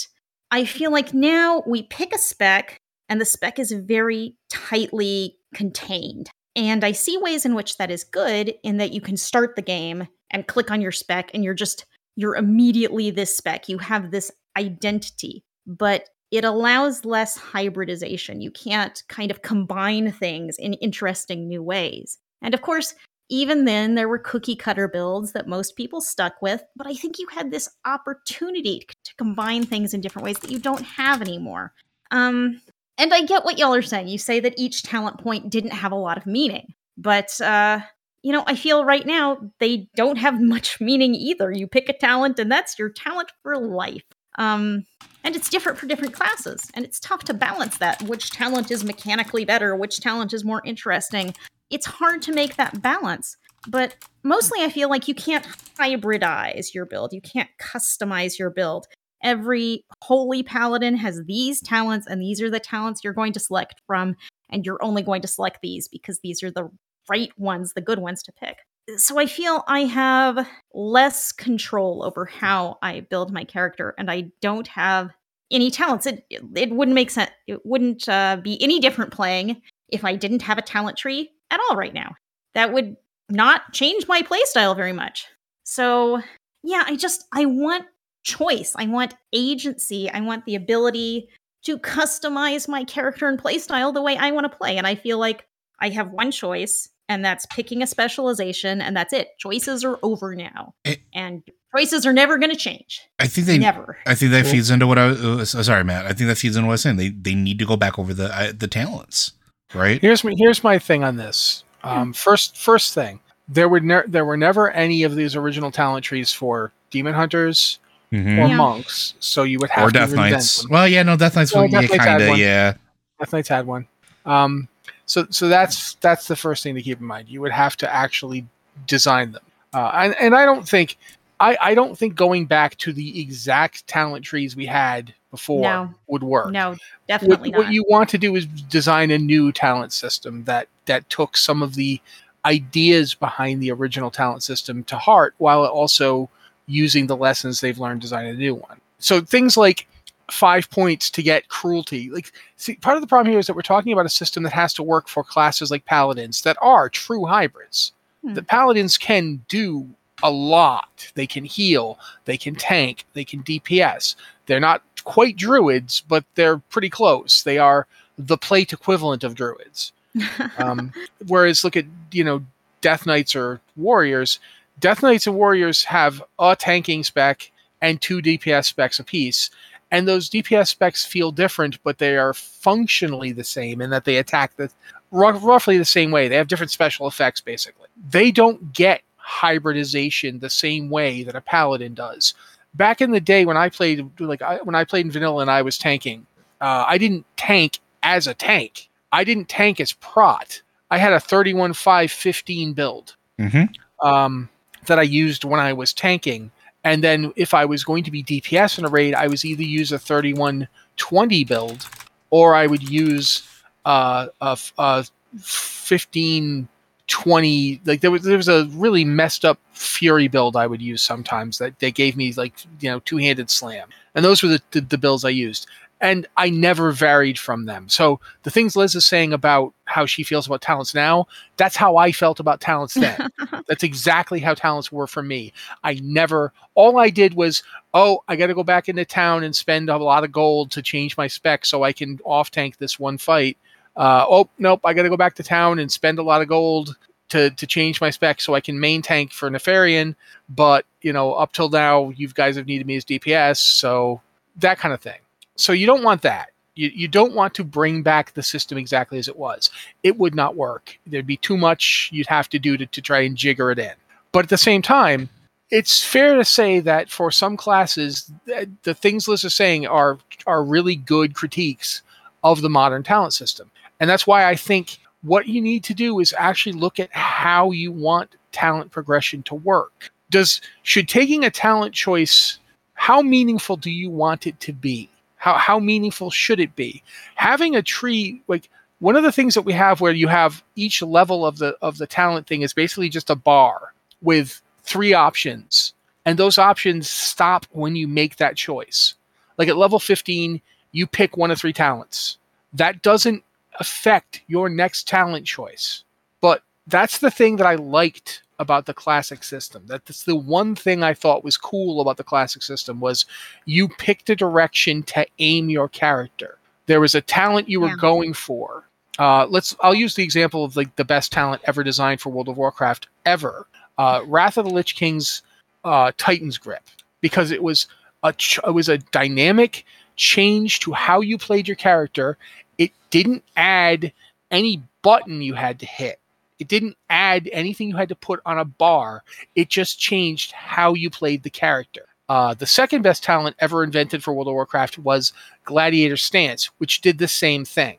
I feel like now we pick a spec and the spec is very tightly contained. And I see ways in which that is good in that you can start the game and click on your spec and you're just you're immediately this spec. You have this identity. But it allows less hybridization. You can't kind of combine things in interesting new ways. And of course, even then, there were cookie cutter builds that most people stuck with, but I think you had this opportunity to combine things in different ways that you don't have anymore. Um, and I get what y'all are saying. You say that each talent point didn't have a lot of meaning, but uh, you know, I feel right now they don't have *laughs* much meaning either. You pick a talent, and that's your talent for life. Um, and it's different for different classes and it's tough to balance that which talent is mechanically better which talent is more interesting it's hard to make that balance but mostly i feel like you can't hybridize your build you can't customize your build every holy paladin has these talents and these are the talents you're going to select from and you're only going to select these because these are the right ones the good ones to pick so I feel I have less control over how I build my character, and I don't have any talents. It it wouldn't make sense. It wouldn't uh, be any different playing if I didn't have a talent tree at all right now. That would not change my playstyle very much. So yeah, I just I want choice. I want agency. I want the ability to customize my character and playstyle the way I want to play. And I feel like I have one choice and that's picking a specialization and that's it choices are over now It- and choices are never going to change I think they. never I think that Cool. feeds into what I was. Uh, sorry, Matt. I think that feeds into what I was saying. They they need to go back over the uh, the talents, right? Here's my here's my thing on this. Um, first first thing, there were ne- there were never any of these original talent trees for demon hunters Mhm. or Yeah. monks, so you would have Or to Death invent Knights. them. Well, yeah, no, Death Knights. Well, would Death Knights kind of, one. yeah. Death Knights had one. Um, so so that's that's the first thing to keep in mind. You would have to actually design them, uh, and and I don't think I I don't think going back to the exact talent trees we had before No. would work. no definitely what not you want to do is design a new talent system that that took some of the ideas behind the original talent system to heart while also using the lessons they've learned to design a new one. So things like five points to get cruelty. Like, see, part of the problem here is that we're talking about a system that has to work for classes like paladins that are true hybrids. Hmm. The paladins can do a lot. They can heal, they can tank, they can DPS. They're not quite druids, but they're pretty close. They are the plate equivalent of druids. *laughs* Um, whereas look at you know Death Knights or Warriors. Death Knights and Warriors have a tanking spec and two DPS specs apiece, and those DPS specs feel different, but they are functionally the same in that they attack the ru- roughly the same way. They have different special effects basically. They don't get hybridization the same way that a paladin does. Back in the day when I played like I, when I played in vanilla and I was tanking, uh, I didn't tank as a tank. I didn't tank as prot. I had a 31 5 15 build Mm-hmm. um, that I used when I was tanking. And then if I was going to be DPS in a raid, I was either use a 31 20 build or I would use uh, a, a 15 20 like there was there was a really messed up fury build I would use sometimes that they gave me like you know two-handed slam. And those were the, the, the builds I used. And I never varied from them. So the things Liz is saying about how she feels about talents now, that's how I felt about talents then. *laughs* That's exactly how talents were for me. I never, all I did was, oh, I got to go back into town and spend a lot of gold to change my spec so I can off tank this one fight. Uh, oh, nope, I got to go back to town and spend a lot of gold to, to change my spec so I can main tank for Nefarian. But, you know, up till now, you guys have needed me as DPS. So that kind of thing. So you don't want that. You, you don't want to bring back the system exactly as it was. It would not work. There'd be too much you'd have to do to, to try and jigger it in. But at the same time, it's fair to say that for some classes, th- the things Liz is saying are are really good critiques of the modern talent system. And that's why I think what you need to do is actually look at how you want talent progression to work. Does should taking a talent choice how meaningful do you want it to be? How how meaningful should it be? Having a tree like one of the things that we have where you have each level of the of the talent thing is basically just a bar with three options and those options stop when you make that choice. Like at level 15, you pick one of three talents. That doesn't affect your next talent choice. But that's the thing that I liked about the classic system. That's the one thing I thought was cool about the classic system was you picked a direction to aim your character. There was a talent you were Yeah. going for. Uh, let's. I'll use the example of like the best talent ever designed for World of Warcraft ever. Uh, Wrath of the Lich King's uh, Titan's Grip because it was a ch- it was a dynamic change to how you played your character. It didn't add any button you had to hit. It didn't add anything you had to put on a bar. It just changed how you played the character. Uh, the second best talent ever invented for World of Warcraft was Gladiator Stance, which did the same thing.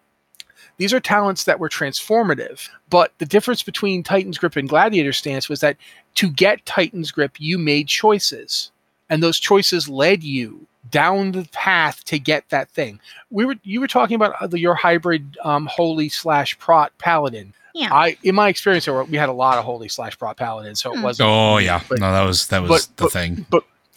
These are talents that were transformative, but the difference between Titan's Grip and Gladiator Stance was that to get Titan's Grip, you made choices, and those choices led you down the path to get that thing. We were you were talking about your hybrid um, holy slash prot paladin. Yeah. I in my experience, we had a lot of holy slash prot paladins, so it Hmm. wasn't. Oh yeah, But- no, that was that was but- the but- thing.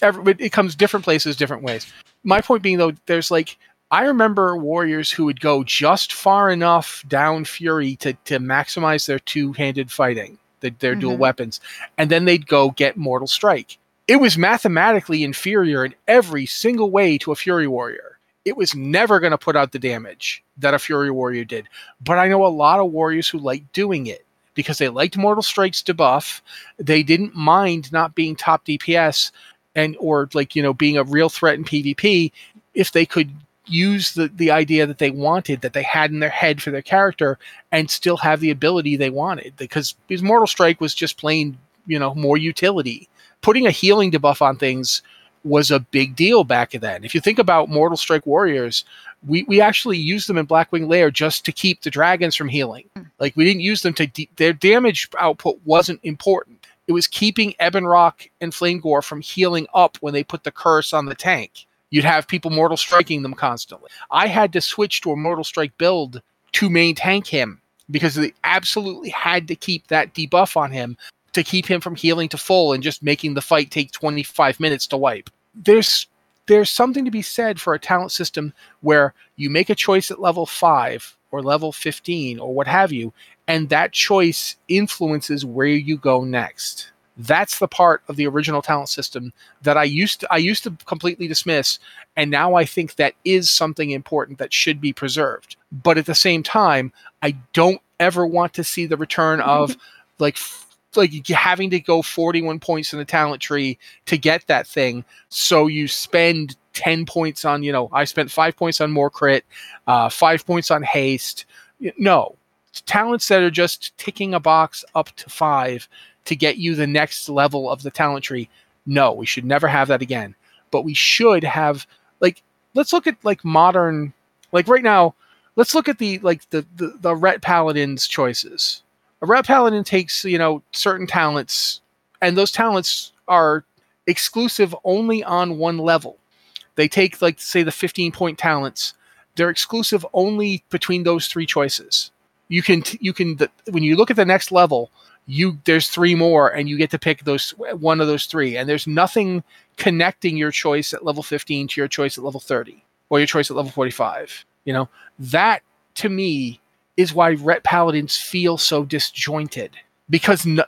every, but it comes different places, different ways. My point being though, there's like I remember warriors who would go just far enough down Fury to to maximize their two handed fighting, the, their dual Mhm. weapons, and then they'd go get Mortal Strike. It was mathematically inferior in every single way to a Fury warrior. It was never going to put out the damage that a Fury warrior did. But I know a lot of warriors who liked doing it because they liked Mortal Strike's debuff. They didn't mind not being top DPS and or like you know being a real threat in PvP if they could use the the idea that they wanted that they had in their head for their character and still have the ability they wanted because because Mortal Strike was just plain you know more utility. Putting a healing debuff on things was a big deal back then. If you think about Mortal Strike warriors, we, we actually used them in Blackwing Lair just to keep the dragons from healing. Hmm. Like we didn't use them to de- their damage output wasn't important. It was keeping Ebonroc and Flamegor from healing up when they put the curse on the tank. You'd have people mortal striking them constantly. I had to switch to a mortal strike build to main tank him because they absolutely had to keep that debuff on him to keep him from healing to full and just making the fight take 25 minutes to wipe. There's there's something to be said for a talent system where you make a choice at level 5 or level 15 or what have you and that choice influences where you go next that's the part of the original talent system that I used to I used to completely dismiss and now I think that is something important that should be preserved. But at the same time, I don't ever want to see the return of like like having to go 41 points in the talent tree to get that thing so you spend 10 points on you know i spent five points on more crit uh, five points on haste no talents that are just ticking a box up to five to get you the next level of the talent tree. No, we should never have that again. But we should have like let's look at like modern like right now, let's look at the like the the, the Ret Paladin's choices. A Ret Paladin takes, you know, certain talents and those talents are exclusive only on one level. They take like say the 15 point talents. They're exclusive only between those three choices. You can you can the, when you look at the next level, you there's three more and you get to pick those one of those three and there's nothing connecting your choice at level 15 to your choice at level 30 or your choice at level 45 you know that to me is why ret paladins feel so disjointed because no,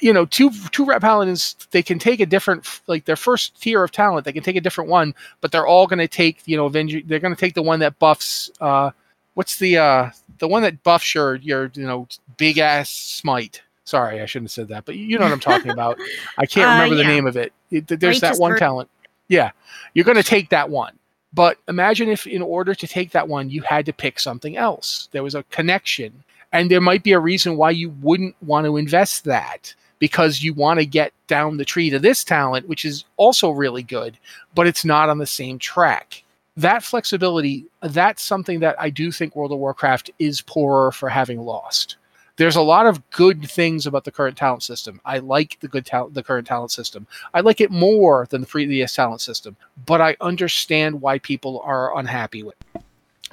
you know two two ret paladins they can take a different like their first tier of talent they can take a different one but they're all going to take you know they're going to take the one that buffs uh what's the uh the one that buffs your your you know big ass smite Sorry, I shouldn't have said that, but you know what I'm talking about. *laughs* I can't remember uh, yeah. the name of it. it there's that one talent. Yeah, you're going to take that one. But imagine if, in order to take that one, you had to pick something else. There was a connection, and there might be a reason why you wouldn't want to invest that because you want to get down the tree to this talent, which is also really good, but it's not on the same track. That flexibility, that's something that I do think World of Warcraft is poorer for having lost there's a lot of good things about the current talent system. I like the good talent, the current talent system. I like it more than the previous talent system, but I understand why people are unhappy with it.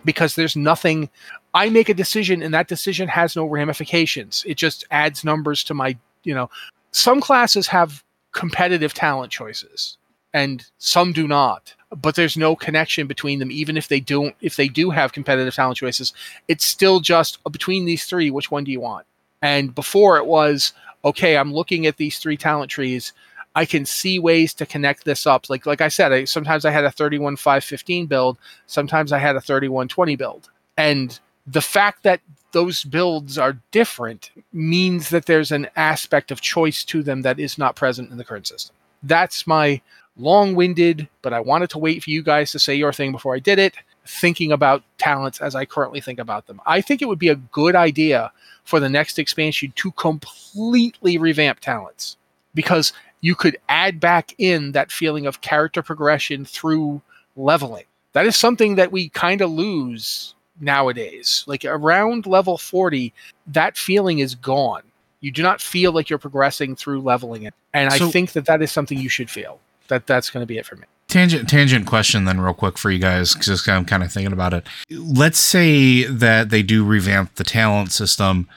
Because there's nothing I make a decision and that decision has no ramifications. It just adds numbers to my, you know, some classes have competitive talent choices and some do not but there's no connection between them even if they don't if they do have competitive talent choices it's still just uh, between these three which one do you want? And before it was okay i'm looking at these three talent trees. I can see ways to connect this up. Like like i said I, sometimes i had a 31 5 15 build. Sometimes i had a 31 20 build. And the fact that those builds are different means that there's an aspect of choice to them that is not present in the current system. That's my long winded, but I wanted to wait for you guys to say your thing before I did it, thinking about talents as I currently think about them. I think it would be a good idea for the next expansion to completely revamp talents because you could add back in that feeling of character progression through leveling. That is something that we kind of lose nowadays. Like around level 40, that feeling is gone. You do not feel like you're progressing through leveling it. And so, I think that that is something you should feel that that's going to be it for me. Tangent tangent question then real quick for you guys because I'm kind of thinking about it. Let's say that they do revamp the talent system.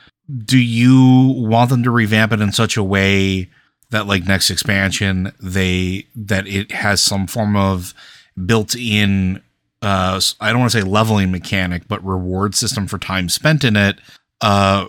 Do you want them to revamp it in such a way that like next expansion they that it has some form of built-in uh I don't want to say leveling mechanic but reward system for time spent in it uh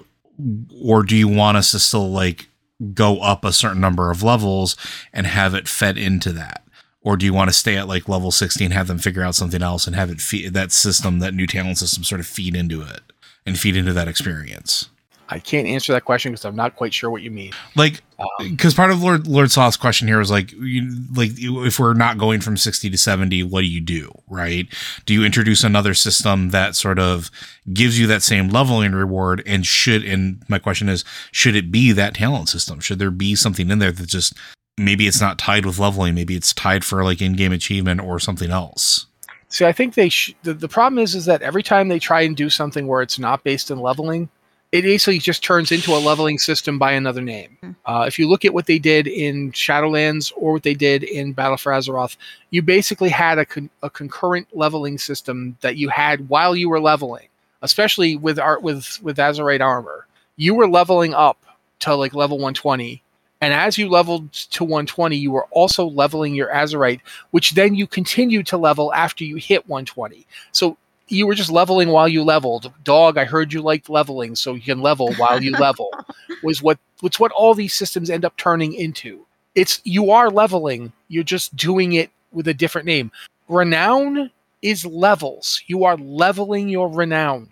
or do you want us to still like go up a certain number of levels and have it fed into that? Or do you want to stay at like level 16, have them figure out something else and have it feed that system, that new talent system sort of feed into it and feed into that experience? I can't answer that question because I'm not quite sure what you mean. Like, because um, part of Lord Lord Sloth's question here is like, you, like if we're not going from 60 to 70, what do you do? Right? Do you introduce another system that sort of gives you that same leveling reward? And should and my question is, should it be that talent system? Should there be something in there that just maybe it's not tied with leveling, maybe it's tied for like in-game achievement or something else? See, I think they sh- the, the problem is is that every time they try and do something where it's not based in leveling, it basically just turns into a leveling system by another name. Hmm. Uh, if you look at what they did in Shadowlands or what they did in Battle for Azeroth, you basically had a, con- a concurrent leveling system that you had while you were leveling, especially with art with with Azerite armor. You were leveling up to like level 120, And as you leveled to 120, you were also leveling your Azerite, which then you continued to level after you hit 120. So you were just leveling while you leveled. Dog, I heard you liked leveling, so you can level while you level. *laughs* Was what what's what all these systems end up turning into. It's you are leveling, you're just doing it with a different name. Renown is levels. You are leveling your renown.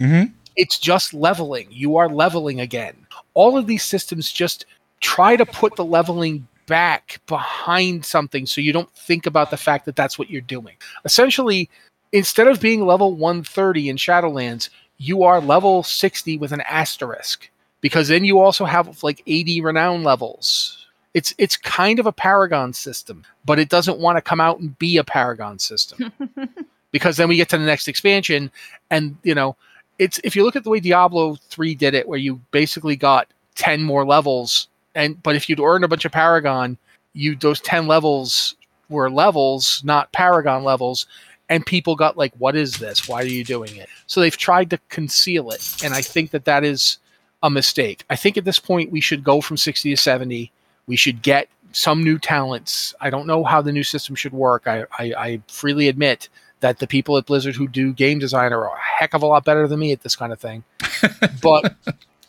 Mm-hmm. It's just leveling. You are leveling again. All of these systems just try to put the leveling back behind something so you don't think about the fact that that's what you're doing. Essentially, instead of being level 130 in Shadowlands, you are level 60 with an asterisk because then you also have like 80 renown levels. It's it's kind of a paragon system, but it doesn't want to come out and be a paragon system *laughs* because then we get to the next expansion and you know, it's if you look at the way Diablo 3 did it where you basically got 10 more levels and but if you'd earned a bunch of paragon, you those 10 levels were levels, not paragon levels, and people got like what is this? Why are you doing it? So they've tried to conceal it, and I think that that is a mistake. I think at this point we should go from 60 to 70. We should get some new talents. I don't know how the new system should work. I, I, I freely admit that the people at Blizzard who do game design are a heck of a lot better than me at this kind of thing. *laughs* but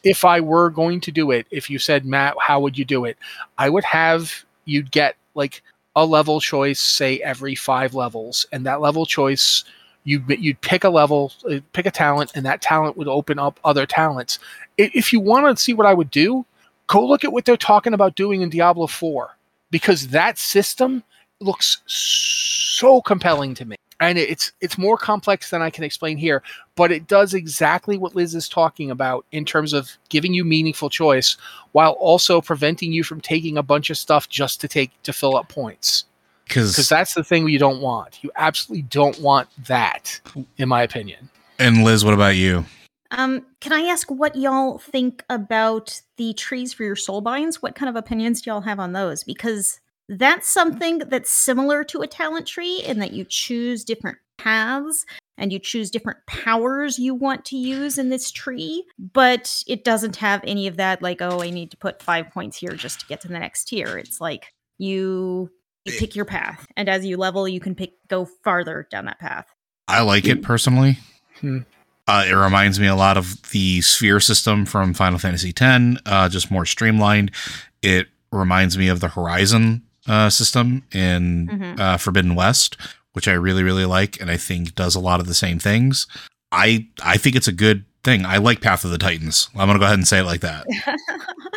if I were going to do it, if you said, Matt, how would you do it? I would have you'd get like a level choice, say every five levels, and that level choice you'd you'd pick a level, uh, pick a talent, and that talent would open up other talents. If you want to see what I would do, go look at what they're talking about doing in Diablo 4 because that system looks so compelling to me. And it's it's more complex than I can explain here, but it does exactly what Liz is talking about in terms of giving you meaningful choice while also preventing you from taking a bunch of stuff just to take to fill up points. Because Because that's the thing you don't want. You absolutely don't want that, in my opinion. and Liz, what about you? Um, can I ask what y'all think about the trees for your soul binds? What kind of opinions do y'all have on those? Because that's something that's similar to a talent tree in that you choose different paths and you choose different powers you want to use in this tree, but it doesn't have any of that like, oh, I need to put five points here just to get to the next tier. It's like you you pick your path, and as you level, you can pick go farther down that path. I like it personally. Hmm. Uh, it reminds me a lot of the sphere system from Final Fantasy X, uh, just more streamlined. It reminds me of the Horizon uh, system in Mhm. uh, Forbidden West, which I really really like, and I think does a lot of the same things. I I think it's a good thing. I like Path of the Titans. I'm gonna go ahead and say it like that. *laughs*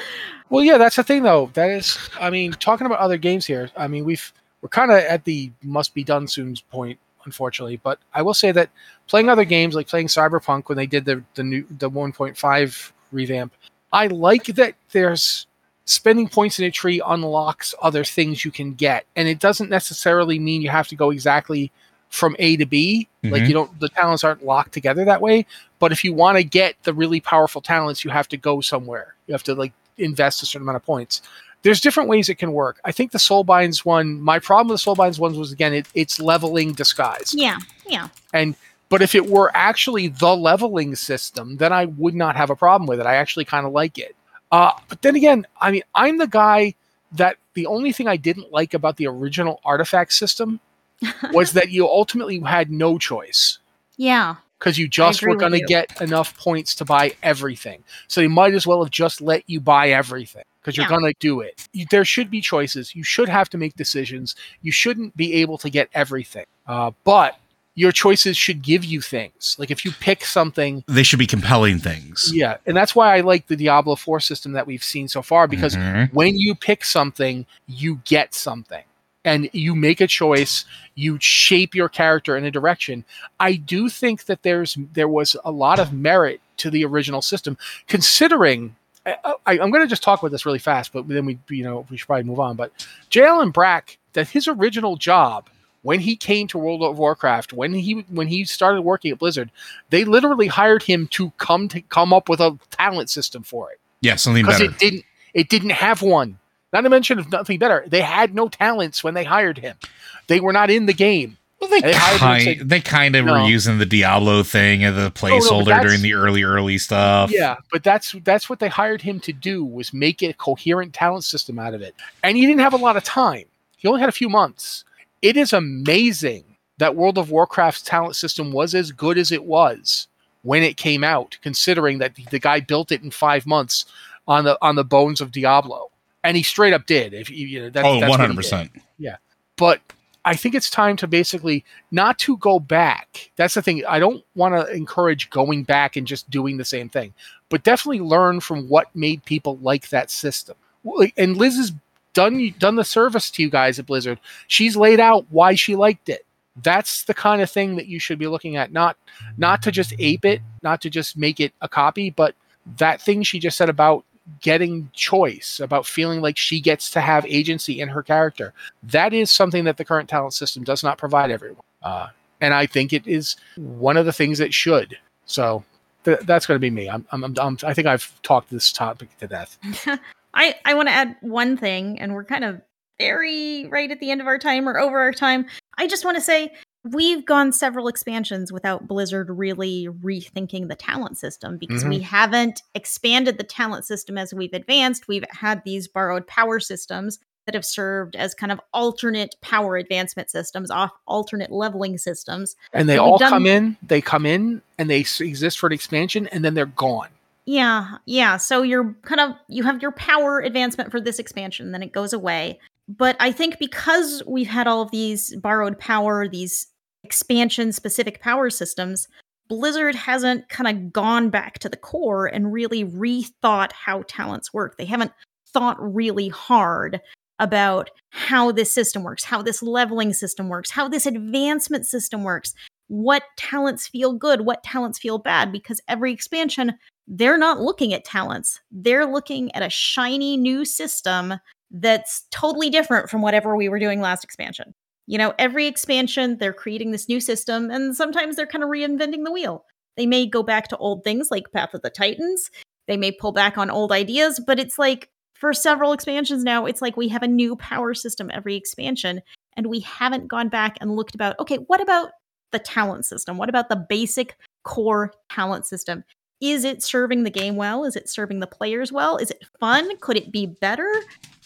Well, yeah, that's the thing, though. That is, I mean, talking about other games here. I mean, we've we're kind of at the must be done soon point, unfortunately. But I will say that playing other games, like playing Cyberpunk when they did the the new the 1.5 revamp, I like that there's spending points in a tree unlocks other things you can get, and it doesn't necessarily mean you have to go exactly from A to B. Like Mhm. you don't, the talents aren't locked together that way. But if you want to get the really powerful talents, you have to go somewhere. You have to like invest a certain amount of points. There's different ways it can work. I think the Soul Binds one, my problem with the Soul Binds ones was again, it, it's leveling disguise. yeah, yeah. And but if it were actually the leveling system, then I would not have a problem with it. I actually kind of like it. Uh, but then again, I mean, I'm the guy that the only thing I didn't like about the original artifact system *laughs* was that you ultimately had no choice yeah. because you just were going to get enough points to buy everything. So they might as well have just let you buy everything because you're Yeah. going to do it. You, there should be choices. You should have to make decisions. You shouldn't be able to get everything. Uh, but your choices should give you things. Like if you pick something, They should be compelling things. yeah. And that's why I like the Diablo 4 system that we've seen so far because Mhm. when you pick something, you get something. And you make a choice, you shape your character in a direction. I do think that there's there was a lot of merit to the original system, considering. I, I, I'm going to just talk about this really fast, but then we you know we should probably move on. But J. Allen Brack, that his original job when he came to World of Warcraft, when he when he started working at Blizzard, they literally hired him to come to come up with a talent system for it Yeah, something better. because it didn't it didn't have one. Not to mention if nothing better, they had no talents when they hired him. They were not in the game. Well, they They hired him and kind said- they kind of No. were using the Diablo thing as a placeholder that's- during the early early stuff. Yeah, but that's that's what they hired him to do was make a coherent talent system out of it. And he didn't have a lot of time. He only had a few months. It is amazing that World of Warcraft's talent system was as good as it was when it came out, considering that the guy built it in five months on the on the bones of Diablo, and he straight up did. If you, you know, that, Oh, what he 100%. yeah. But I think it's time to basically not to go back. That's the thing. I don't want to encourage going back and just doing the same thing, but definitely learn from what made people like that system. And Liz has done done the service to you guys at Blizzard. She's laid out why she liked it. That's the kind of thing that you should be looking at. Not not to just ape it, not to just make it a copy, but that thing she just said about getting choice, about feeling like she gets to have agency in her character. That is something that the current talent system does not provide everyone. Uh, and I think it is one of the things that should. So th- that's going to be me. I'm, I'm, I'm, I think I've talked this topic to death. *laughs* I I want to add one thing, and we're kind of very right at the end of our time or over our time. I just want to say we've gone several expansions without Blizzard really rethinking the talent system because we mm-hmm. haven't expanded the talent system as we've advanced. We've had these borrowed power systems that have served as kind of alternate power advancement systems, off alternate leveling systems. And they all done- come in, they come in and they exist for an expansion and then they're gone. Yeah, yeah. So you're kind of you have your power advancement for this expansion, then it goes away. But I think because we've had all of these borrowed power, these expansion specific power systems, Blizzard hasn't kind of gone back to the core and really rethought how talents work. They haven't thought really hard about how this system works, how this leveling system works, how this advancement system works, what talents feel good, what talents feel bad, because every expansion they're not looking at talents. They're looking at a shiny new system that's totally different from whatever we were doing last expansion. You know, every expansion, they're creating this new system, and sometimes they're kind of reinventing the wheel. They may go back to old things like Path of the Titans. They may pull back on old ideas, but it's like for several expansions now, it's like we have a new power system every expansion, and we haven't gone back and looked about, okay, what about the talent system? What about the basic core talent system? Is it serving the game well? Is it serving the players well? Is it fun? Could it be better?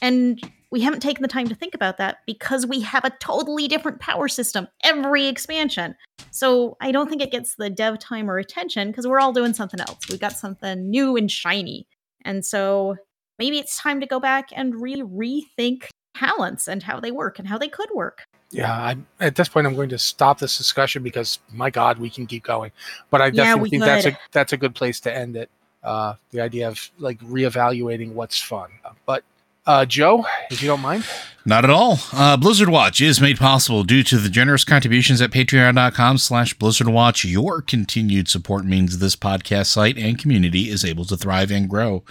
And we haven't taken the time to think about that because we have a totally different power system every expansion. So I don't think it gets the dev time or attention because we're all doing something else. We got something new and shiny. And so maybe it's time to go back and really rethink talents and how they work and how they could work. Yeah, I, at this point, I'm going to stop this discussion because, my God, we can keep going. But I definitely we think that's a that's a good place to end it. Uh, the idea of like reevaluating what's fun. But uh, Joe, if you don't mind, Not at all. Uh, Blizzard Watch is made possible due to the generous contributions at patreon.com slash Blizzard Watch. Your continued support means this podcast site and community is able to thrive and grow.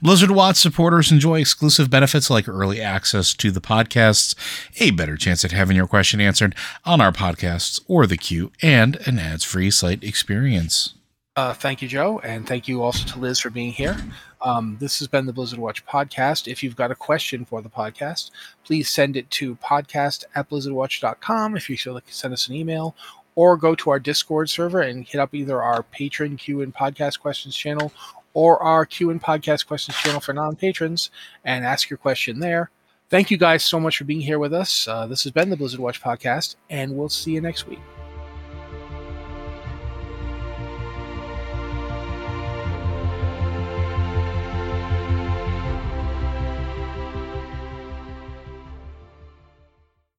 Blizzard Watch supporters enjoy exclusive benefits like early access to the podcasts, a better chance at having your question answered on our podcasts or the queue, and an ads-free site experience. uh, thank you, Joe, and thank you also to Liz for being here. Um, this has been the Blizzard Watch podcast. If you've got a question for the podcast, please send it to podcast at blizzardwatch.com if you feel like send us an email or go to our Discord server and hit up either our patron Q and podcast questions channel or our Q and podcast questions channel for non patrons and ask your question there. Thank you guys so much for being here with us. Uh, this has been the Blizzard Watch podcast, and we'll see you next week.